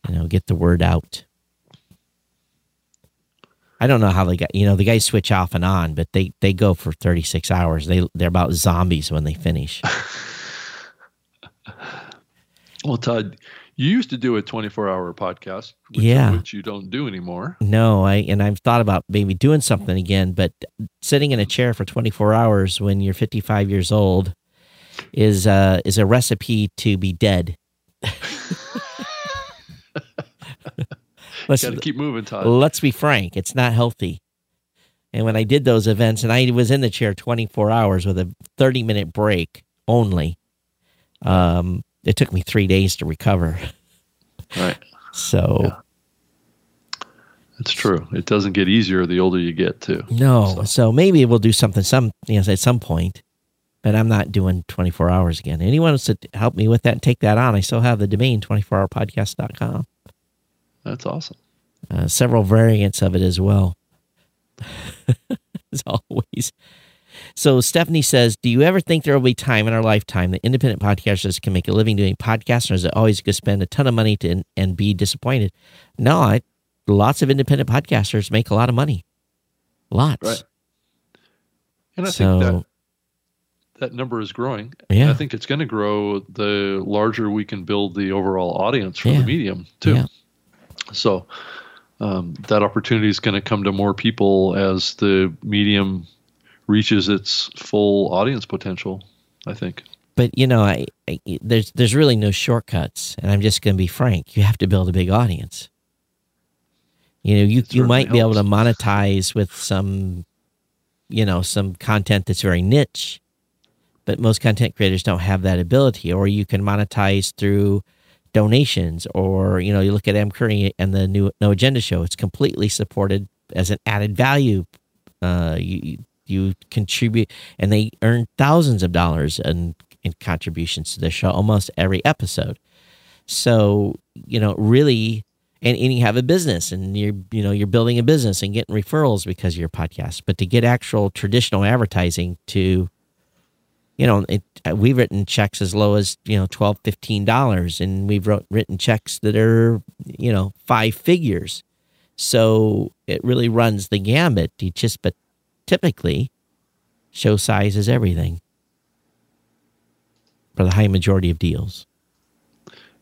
you know get the word out. I don't know how they got you know the guys switch off and on, but they they go for thirty six hours. They they're about zombies when they finish. Well, Todd, you used to do a 24 hour podcast, which, Yeah. which you don't do anymore. no, I and I've thought about maybe doing something again, but sitting in a chair for twenty four hours when you're fifty five years old is uh is a recipe to be dead. Let's Got to keep moving, Todd. let's be frank, it's not healthy. And when I did those events, and I was in the chair 24 hours with a 30 minute break only, um, it took me three days to recover. Right. So, Yeah. It's true. It doesn't get easier the older you get, too. no. So- So. maybe we'll do something some you know, at some point, but I'm not doing 24 hours again. Anyone wants to help me with that and take that on? I still have the domain 24hourpodcast.com. That's awesome. uh, several variants of it as well. as always. So Stephanie says, "Do you ever think there will be time in our lifetime that independent podcasters can make a living doing podcasts, or is it always going to spend a ton of money to and be disappointed?" No, I, lots of independent podcasters make a lot of money, lots. Right. And I so think that that number is growing. Yeah. I think it's going to grow the larger we can build the overall audience for Yeah. the medium too. Yeah. So um, that opportunity is going to come to more people as the medium reaches its full audience potential. I think. but you know, I, I there's there's really no shortcuts, and I'm just going to be frank. You have to build a big audience. You know, you you might certainly be able to monetize with some, you know, some content that's very niche, but most content creators don't have that ability. Or you can monetize through donations, or you know, you look at Adam Curry and the new No Agenda show; it's completely supported as an added value. Uh, you you- contribute, and they earn thousands of dollars in in contributions to the show almost every episode. So you know, really, and, and you have a business, and you're you know you're building a business and getting referrals because of your podcast. But to get actual traditional advertising to you know, it, uh, we've written checks as low as you know twelve, fifteen dollars, and we've wrote, written checks that are you know five figures. So it really runs the gambit. You just, but typically, show size is everything for the high majority of deals.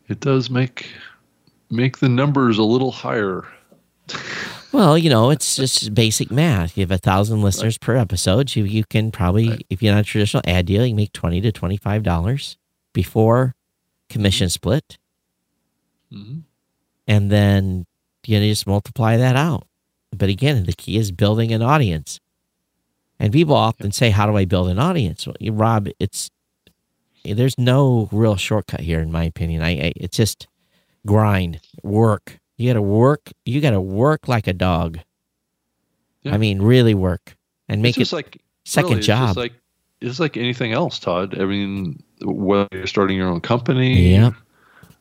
It does make make the numbers a little higher Well, you know, it's just basic math. You have a thousand listeners per episode. You you can probably, Right. if you're not a traditional ad deal, you make twenty to twenty five dollars before commission split, hmm and then you know, just multiply that out. But again, the key is building an audience. And people often say, "How do I build an audience?" Well, Rob, it's there's no real shortcut here, in my opinion. I, I it's just grind, work. You got to work. You got to work like a dog. Yeah. I mean, really work and make it's it like second really, it's job. just like it's like anything else, Todd. I mean, whether you're starting your own company, Yep.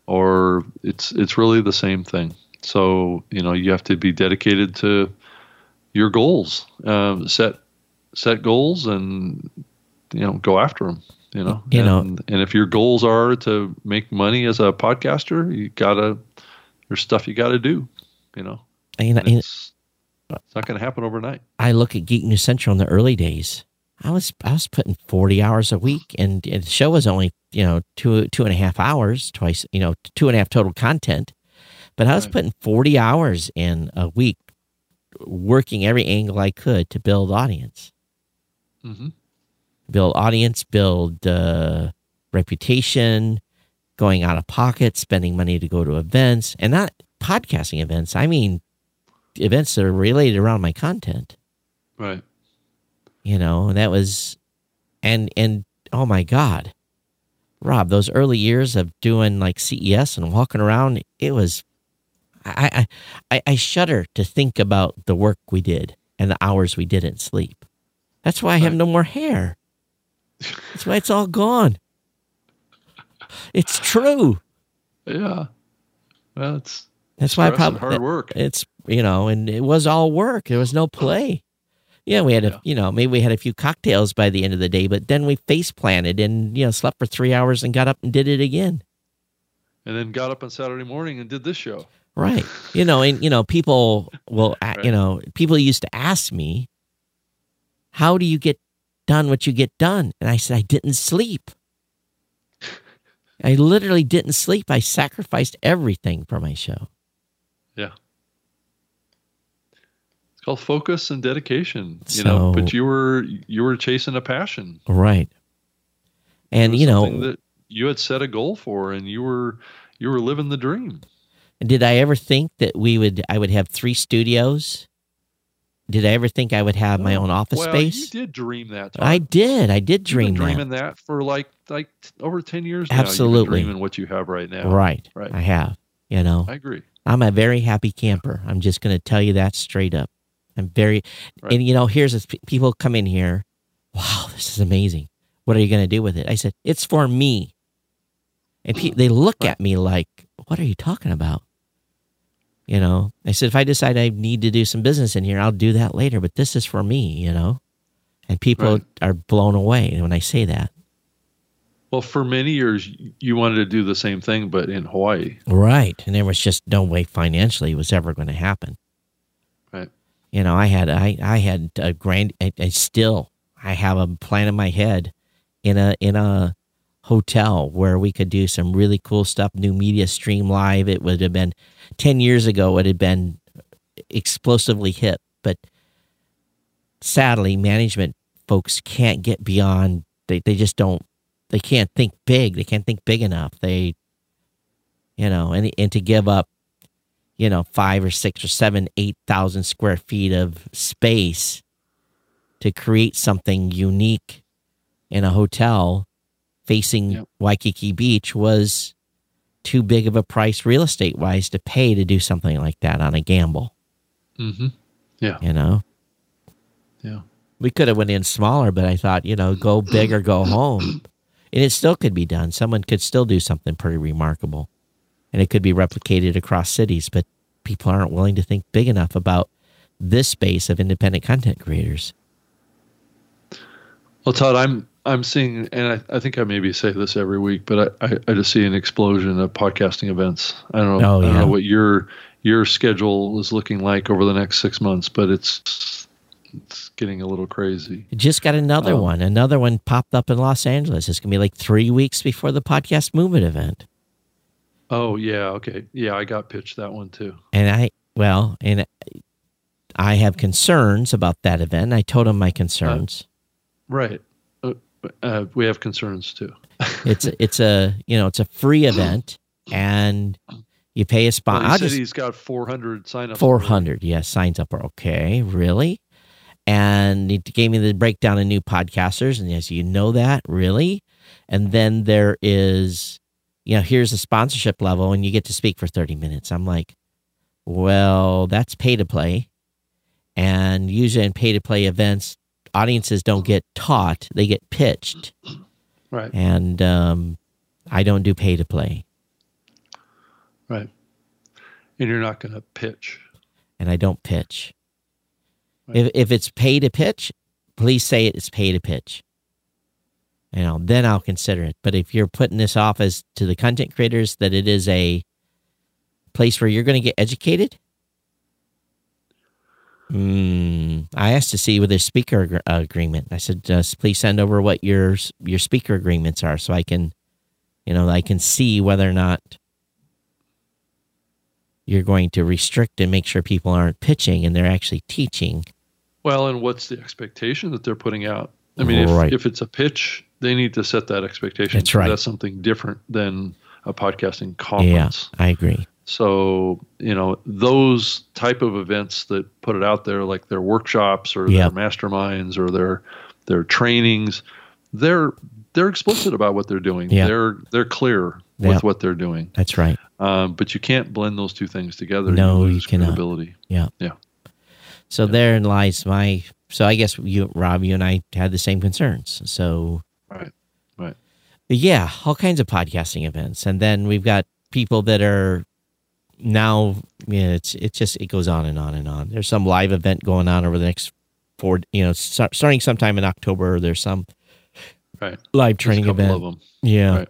or it's it's really the same thing. So you know, you have to be dedicated to your goals. Um, set set goals and you know go after them. You know, You know- and, and if your goals are to make money as a podcaster, you gotta there's stuff you got to do. You know, And, And and it's, it's not going to happen overnight. I look at Geek News Central in the early days. I was I was putting forty hours a week, and, and the show was only you know two two and a half hours twice you know two and a half total content, but I was Right. putting forty hours in a week, working every angle I could to build audience, hmm build audience, build uh, reputation, going out of pocket, spending money to go to events, and not podcasting events. I mean events that are related around my content. Right. you know and that was and and oh my god rob those early years of doing like ces and walking around it was i i i, I shudder to think about the work we did and the hours we didn't sleep that's why i have no more hair. That's why it's all gone. It's true. Yeah. Well, it's that's why i probably hard work. it's you know and it was all work. There was no play. Yeah we had a Yeah. you know maybe we had a few cocktails by the end of the day but then we face planted and you know slept for three hours and got up and did it again. And then got up on Saturday morning and did this show. right. You know and you know people will a you know people used to ask me how do you get done what you get done and i said i didn't sleep i literally didn't sleep i sacrificed everything for my show Yeah. It's called focus and dedication. You know, but you were you were chasing a passion. right and you know that you had set a goal for, and you were you were living the dream. Did I ever think that we would I would have three studios? Did I ever think I would have my own office well, space? you did dream that. Todd. I did. I did You've dream been that. dreaming that. for like like over ten years now. Absolutely. dreaming what you have right now. Right. Right. I have. You know, I agree. I'm a very happy camper. I'm just going to tell you that straight up. I'm very, Right. and you know, here's this, people come in here. Wow, this is amazing. What are you going to do with it? I said, it's for me. And pe- they look Right. at me like, what are you talking about? You know, I said, if I decide I need to do some business in here, I'll do that later, but this is for me, you know? And people Right. are blown away when I say that. Well, for many years, you wanted to do the same thing, but in Hawaii. Right. And there was just no way financially it was ever going to happen. Right. You know, I had I I had a grand I, I still I have a plan in my head in a in a hotel where we could do some really cool stuff, new media stream live. It would have been 10 years ago it had been explosively hit, but sadly management folks can't get beyond they, they just don't they can't think big. They can't think big enough. They you know, and and to give up, you know, five or six or seven, eight thousand square feet of space to create something unique in a hotel facing Yep. Waikiki Beach was too big of a price real estate wise to pay to do something like that on a gamble. Mm-hmm. Yeah. You know, Yeah. we could have went in smaller, but I thought, you know, go big or go home, and it still could be done. Someone could still do something pretty remarkable, and it could be replicated across cities. But people aren't willing to think big enough about this space of independent content creators. Well, Todd, I'm I'm seeing, and I, I think I maybe say this every week, but I, I, I just see an explosion of podcasting events. I don't know, Oh, I don't know what your your schedule is looking like over the next six months, but it's it's getting a little crazy. Just got another Oh. one. Another one popped up in Los Angeles. It's gonna be like three weeks before the podcast movement event. Oh yeah, okay, yeah, I got pitched that one too. And I, well, and I have concerns about that event. I told him my uh, concerns. Right. Uh, we have concerns too. it's a, it's a you know it's a free event and you pay a spot. Well, he just, he's got 400 signups. 400, yes, signs up are okay. Really? And he gave me the breakdown of new podcasters. And yes, you know that, really? And then there is, you know, here's a sponsorship level and you get to speak for 30 minutes. I'm like, well, that's pay to play. And usually in pay to play events, audiences don't get taught, they get pitched. Right. And um, I don't do pay to play. Right. And you're not going to pitch. And I don't pitch. Right. If, if it's pay to pitch, please say it's pay to pitch. You know, then I'll consider it. But if you're putting this off as to the content creators that it is a place where you're going to get educated, mm, I asked to see with their speaker ag- agreement. I said, just please send over what your your speaker agreements are, so I can, you know, I can see whether or not you're going to restrict and make sure people aren't pitching and they're actually teaching. Well, and what's the expectation that they're putting out? I mean, right. if, if it's a pitch, they need to set that expectation. That's right. That's something different than a podcasting conference. Yeah, I agree. So, you know, those type of events that put it out there, like their workshops or yep. their masterminds or their their trainings, they're they're explicit about what they're doing. Yep. They're they're clear with yep. what they're doing. That's right. Um, but you can't blend those two things together. No, you, you cannot. Credibility. Yeah. Yeah. So yeah. therein lies my. So I guess you, Rob, you and I had the same concerns. So. Right. Right. Yeah, all kinds of podcasting events, and then we've got people that are now. Yeah, it's it's just it goes on and on and on. There's some live event going on over the next four. You know, start, starting sometime in October. There's some. Right. Live training event. Yeah. Right.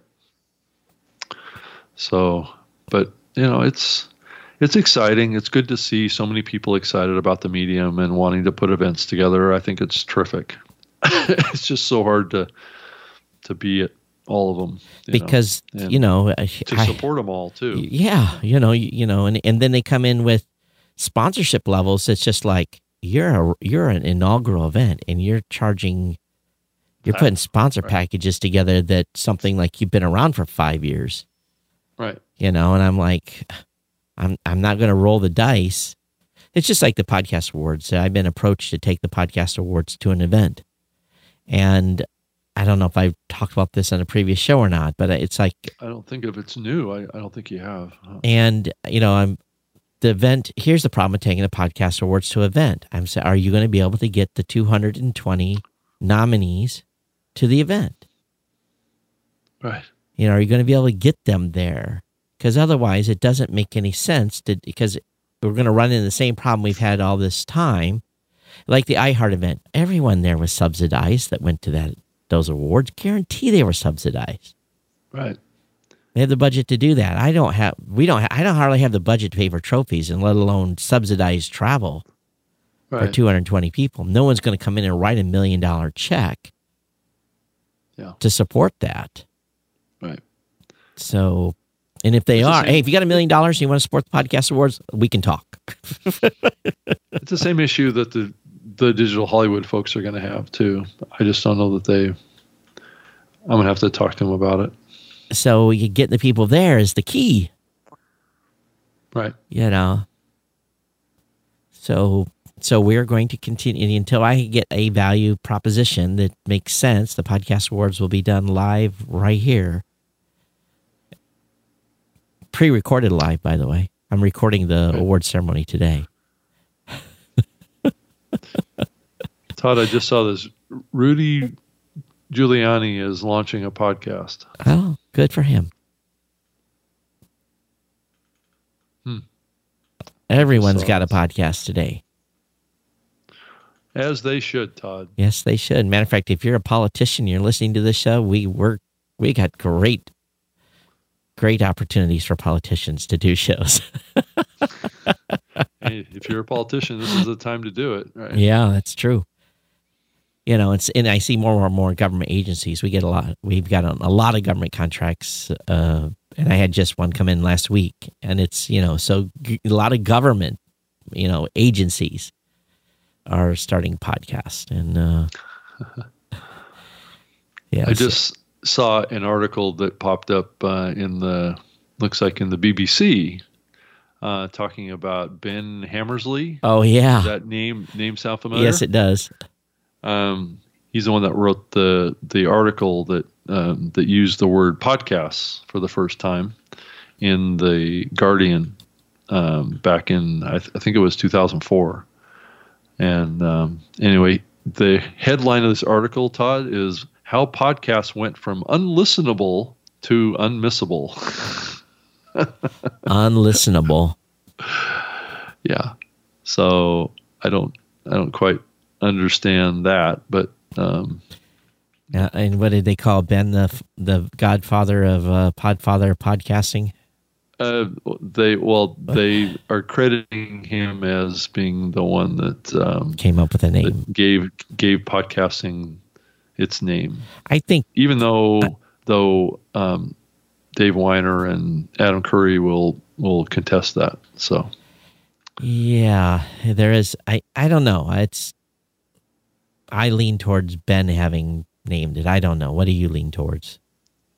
So but you know, it's it's exciting. It's good to see so many people excited about the medium and wanting to put events together. I think it's terrific. it's just so hard to to be at all of them you because know, you know to support them all too. Yeah, you know, you, you know, and and then they come in with sponsorship levels. It's just like you're a you're an inaugural event and you're charging. You're putting sponsor right. packages together that something like you've been around for five years. Right you know, and I'm like, I'm I'm not going to roll the dice. It's just like the podcast awards. I've been approached to take the podcast awards to an event, and I don't know if I've talked about this on a previous show or not, but it's like I don't think if it's new, I, I don't think you have. Huh? And you know, I'm the event. Here's the problem with taking the podcast awards to event. I'm saying, are you going to be able to get the 220 nominees to the event? Right. You know, are you going to be able to get them there? because otherwise it doesn't make any sense to because we're going to run into the same problem we've had all this time like the iheart event everyone there was subsidized that went to that those awards guarantee they were subsidized right they have the budget to do that i don't have we don't i don't hardly have the budget to pay for trophies and let alone subsidized travel right. for 220 people no one's going to come in and write a million dollar check yeah. to support that right so and if they it's are, the hey, if you got a million dollars and you want to support the podcast awards, we can talk. it's the same issue that the the digital Hollywood folks are going to have too. I just don't know that they. I'm going to have to talk to them about it. So you get the people there is the key, right? You know. So so we're going to continue until I get a value proposition that makes sense. The podcast awards will be done live right here pre-recorded live, by the way. I'm recording the award ceremony today. Todd, I just saw this. Rudy Giuliani is launching a podcast. Oh, good for him. Hmm. Everyone's got a podcast today. As they should, Todd. Yes, they should. Matter of fact, if you're a politician, you're listening to this show, we work we got great great opportunities for politicians to do shows. hey, if you're a politician, this is the time to do it, right? Yeah, that's true. You know, it's and I see more and more government agencies. We get a lot. We've got a, a lot of government contracts, uh, and I had just one come in last week, and it's you know so a lot of government you know agencies are starting podcasts, and uh, yeah, I just saw an article that popped up uh, in the looks like in the BBC uh, talking about Ben Hammersley. oh yeah, Does that name name sound familiar? yes, it does. Um, he's the one that wrote the the article that um, that used the word podcasts for the first time in the Guardian um, back in I, th- I think it was 2004. And um, anyway, the headline of this article, Todd, is how podcasts went from unlistenable to unmissable. Unlistenable. yeah. So I don't I don't quite understand that, but um, Yeah, and what did they call Ben the the Godfather of uh, Podfather podcasting? Uh, they well, they are crediting him as being the one that, um, Came up with a name. gave gave podcasting its name. I think Even though though um, Dave Winer and Adam Curry will will contest that. So Yeah, there is. I I don't know. It's. I lean towards Ben having named it. I don't know. What do you lean towards?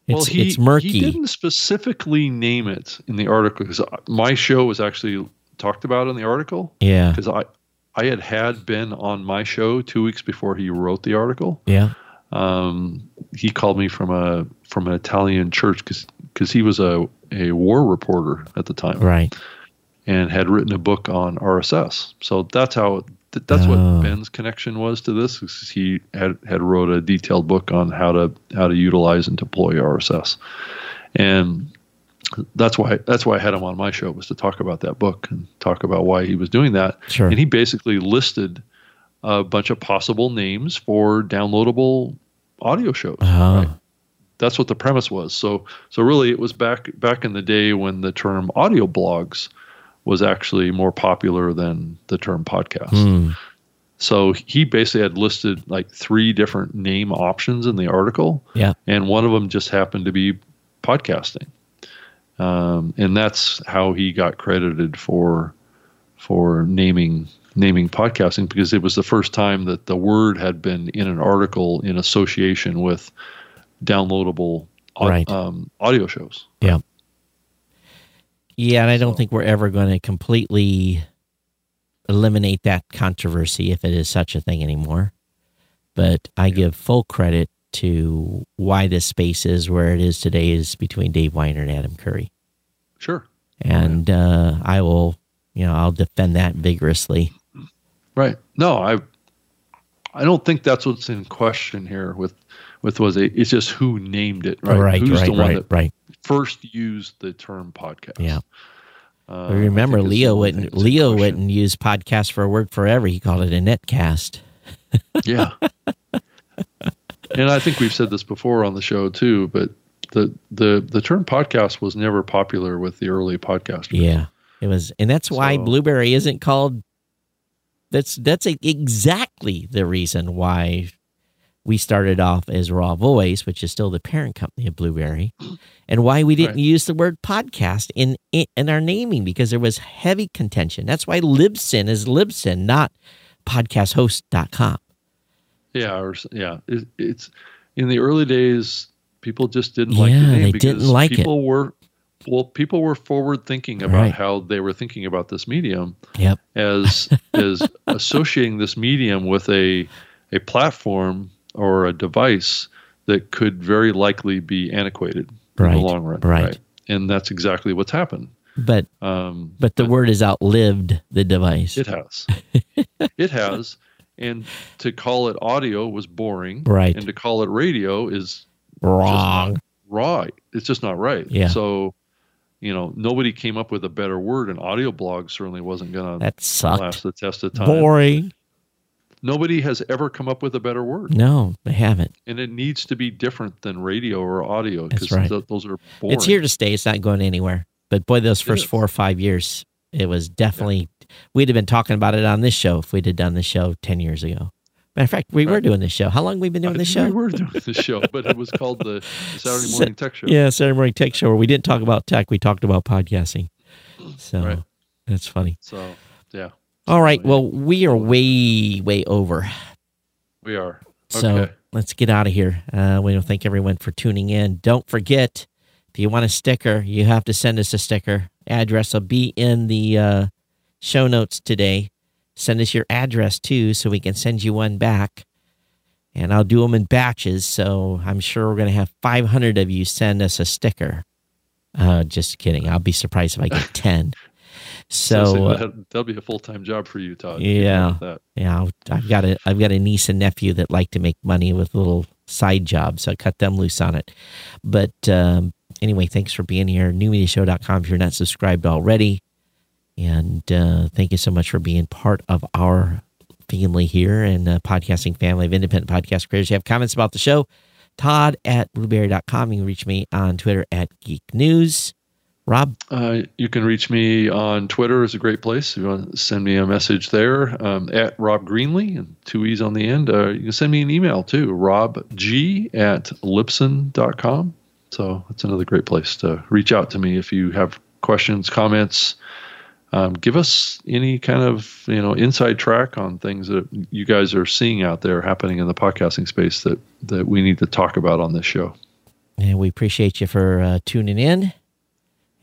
It's well, he, it's murky. He didn't specifically name it in the article because my show was actually talked about in the article yeah, because I I had had Ben on my show two weeks before he wrote the article. yeah, um, he called me from a from an Italian church because he was a, a war reporter at the time right. and had written a book on RSS. So that's how that's Oh. what Ben's connection was to this. is He had had wrote a detailed book on how to how to utilize and deploy RSS, and that's why that's why I had him on my show was to talk about that book and talk about why he was doing that. Sure. And he basically listed a bunch of possible names for downloadable audio shows. Oh. Right? That's what the premise was. So so really it was back back in the day when the term audio blogs was actually more popular than the term podcast. Hmm. So he basically had listed like three different name options in the article Yeah. and one of them just happened to be podcasting. Um, and that's how he got credited for for naming naming podcasting because it was the first time that the word had been in an article in association with downloadable au- Right. um, audio shows. Yeah. Yeah, and I don't So- think we're ever going to completely eliminate that controversy if it is such a thing anymore. But I give full credit to why this space is where it is today is between Dave Winer and Adam Curry. Sure. And uh, I will, you know, I'll defend that vigorously. Right. No, I I don't think that's what's in question here with with was it it's just who named it, right? right, Who's right, the one right, that right. first used the term podcast? Yeah. Uh, remember, I think is the Leo wouldn't thing that's in Leo wouldn't use podcast for a word forever. He called it a netcast. Yeah. and I think we've said this before on the show too, but the the the term podcast was never popular with the early podcasters. Yeah, it was, and that's why So- Blubrry isn't called. That's that's a, exactly the reason why we started off as RawVoice, which is still the parent company of Blubrry, and why we didn't Right. use the word podcast in in in our naming because there was heavy contention. That's why Libsyn is Libsyn, not podcasthost.com. Yeah, or yeah, it, it's in the early days. People just didn't like the name they because didn't like it. people were well, people were forward thinking about Right. how they were thinking about this medium Yep. as as associating this medium with a a platform or a device that could very likely be antiquated in the long run. right. And that's exactly what's happened. But Um, but the word has outlived the device. it has. it has. And to call it audio was boring. Right. And to call it radio is Wrong. right. It's just not right. Yeah. So, you know, nobody came up with a better word, and audio blog certainly wasn't going to last the test of time. Boring. Nobody has ever come up with a better word, No, they haven't. and it needs to be different than radio or audio because right. th- those are boring. It's here to stay. It's not going anywhere. But boy, those first four or five years, it was definitely. We'd have been talking about it on this show if we'd have done the show ten years ago. Matter of fact, we were doing this show. How long have we been I doing this show? We were doing this show, but it was called the Saturday Morning Tech Show. Yeah, Saturday Morning Tech Show, where we didn't talk about tech. We talked about podcasting. So Right. that's funny. So, yeah. All right. Well, we are way, way over. We are. So let's get out of here. Uh, we want to thank everyone for tuning in. Don't forget, if you want a sticker, you have to send us a sticker. Address will be in the uh, show notes today. Send us your address too, so we can send you one back. And I'll do them in batches. So I'm sure we're going to have 500 of you send us a sticker. Uh, just kidding. I'll be surprised if I get 10. So, uh, that, that'll be a full time job for you, Todd. Yeah. Yeah, I've got a I've got a niece and nephew that like to make money with little side jobs, so I cut them loose on it. But um, anyway, thanks for being here. NewMediaShow.com if you're not subscribed already, and uh, thank you so much for being part of our family here and uh, podcasting family of independent podcast creators. You have comments about the show? Todd at blubrry.com. You can reach me on Twitter at Geek News. Rob, Uh, you can reach me on Twitter is a great place. If you want to send me a message there um, at Rob Greenlee and two E's on the end. Uh, you can send me an email too, robg at libsyn.com. So that's another great place to reach out to me if you have questions, comments. Um, give us any kind of you know inside track on things that you guys are seeing out there happening in the podcasting space that that we need to talk about on this show. and we appreciate you for uh, tuning in.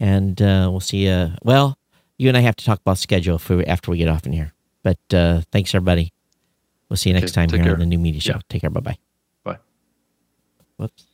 And uh, we'll see you. Well, you and I have to talk about schedule for after we get off in here. But uh, thanks, everybody. We'll see you next Okay, time here on the New Media Show. Yeah. Take care. Bye bye. Bye. Whoops.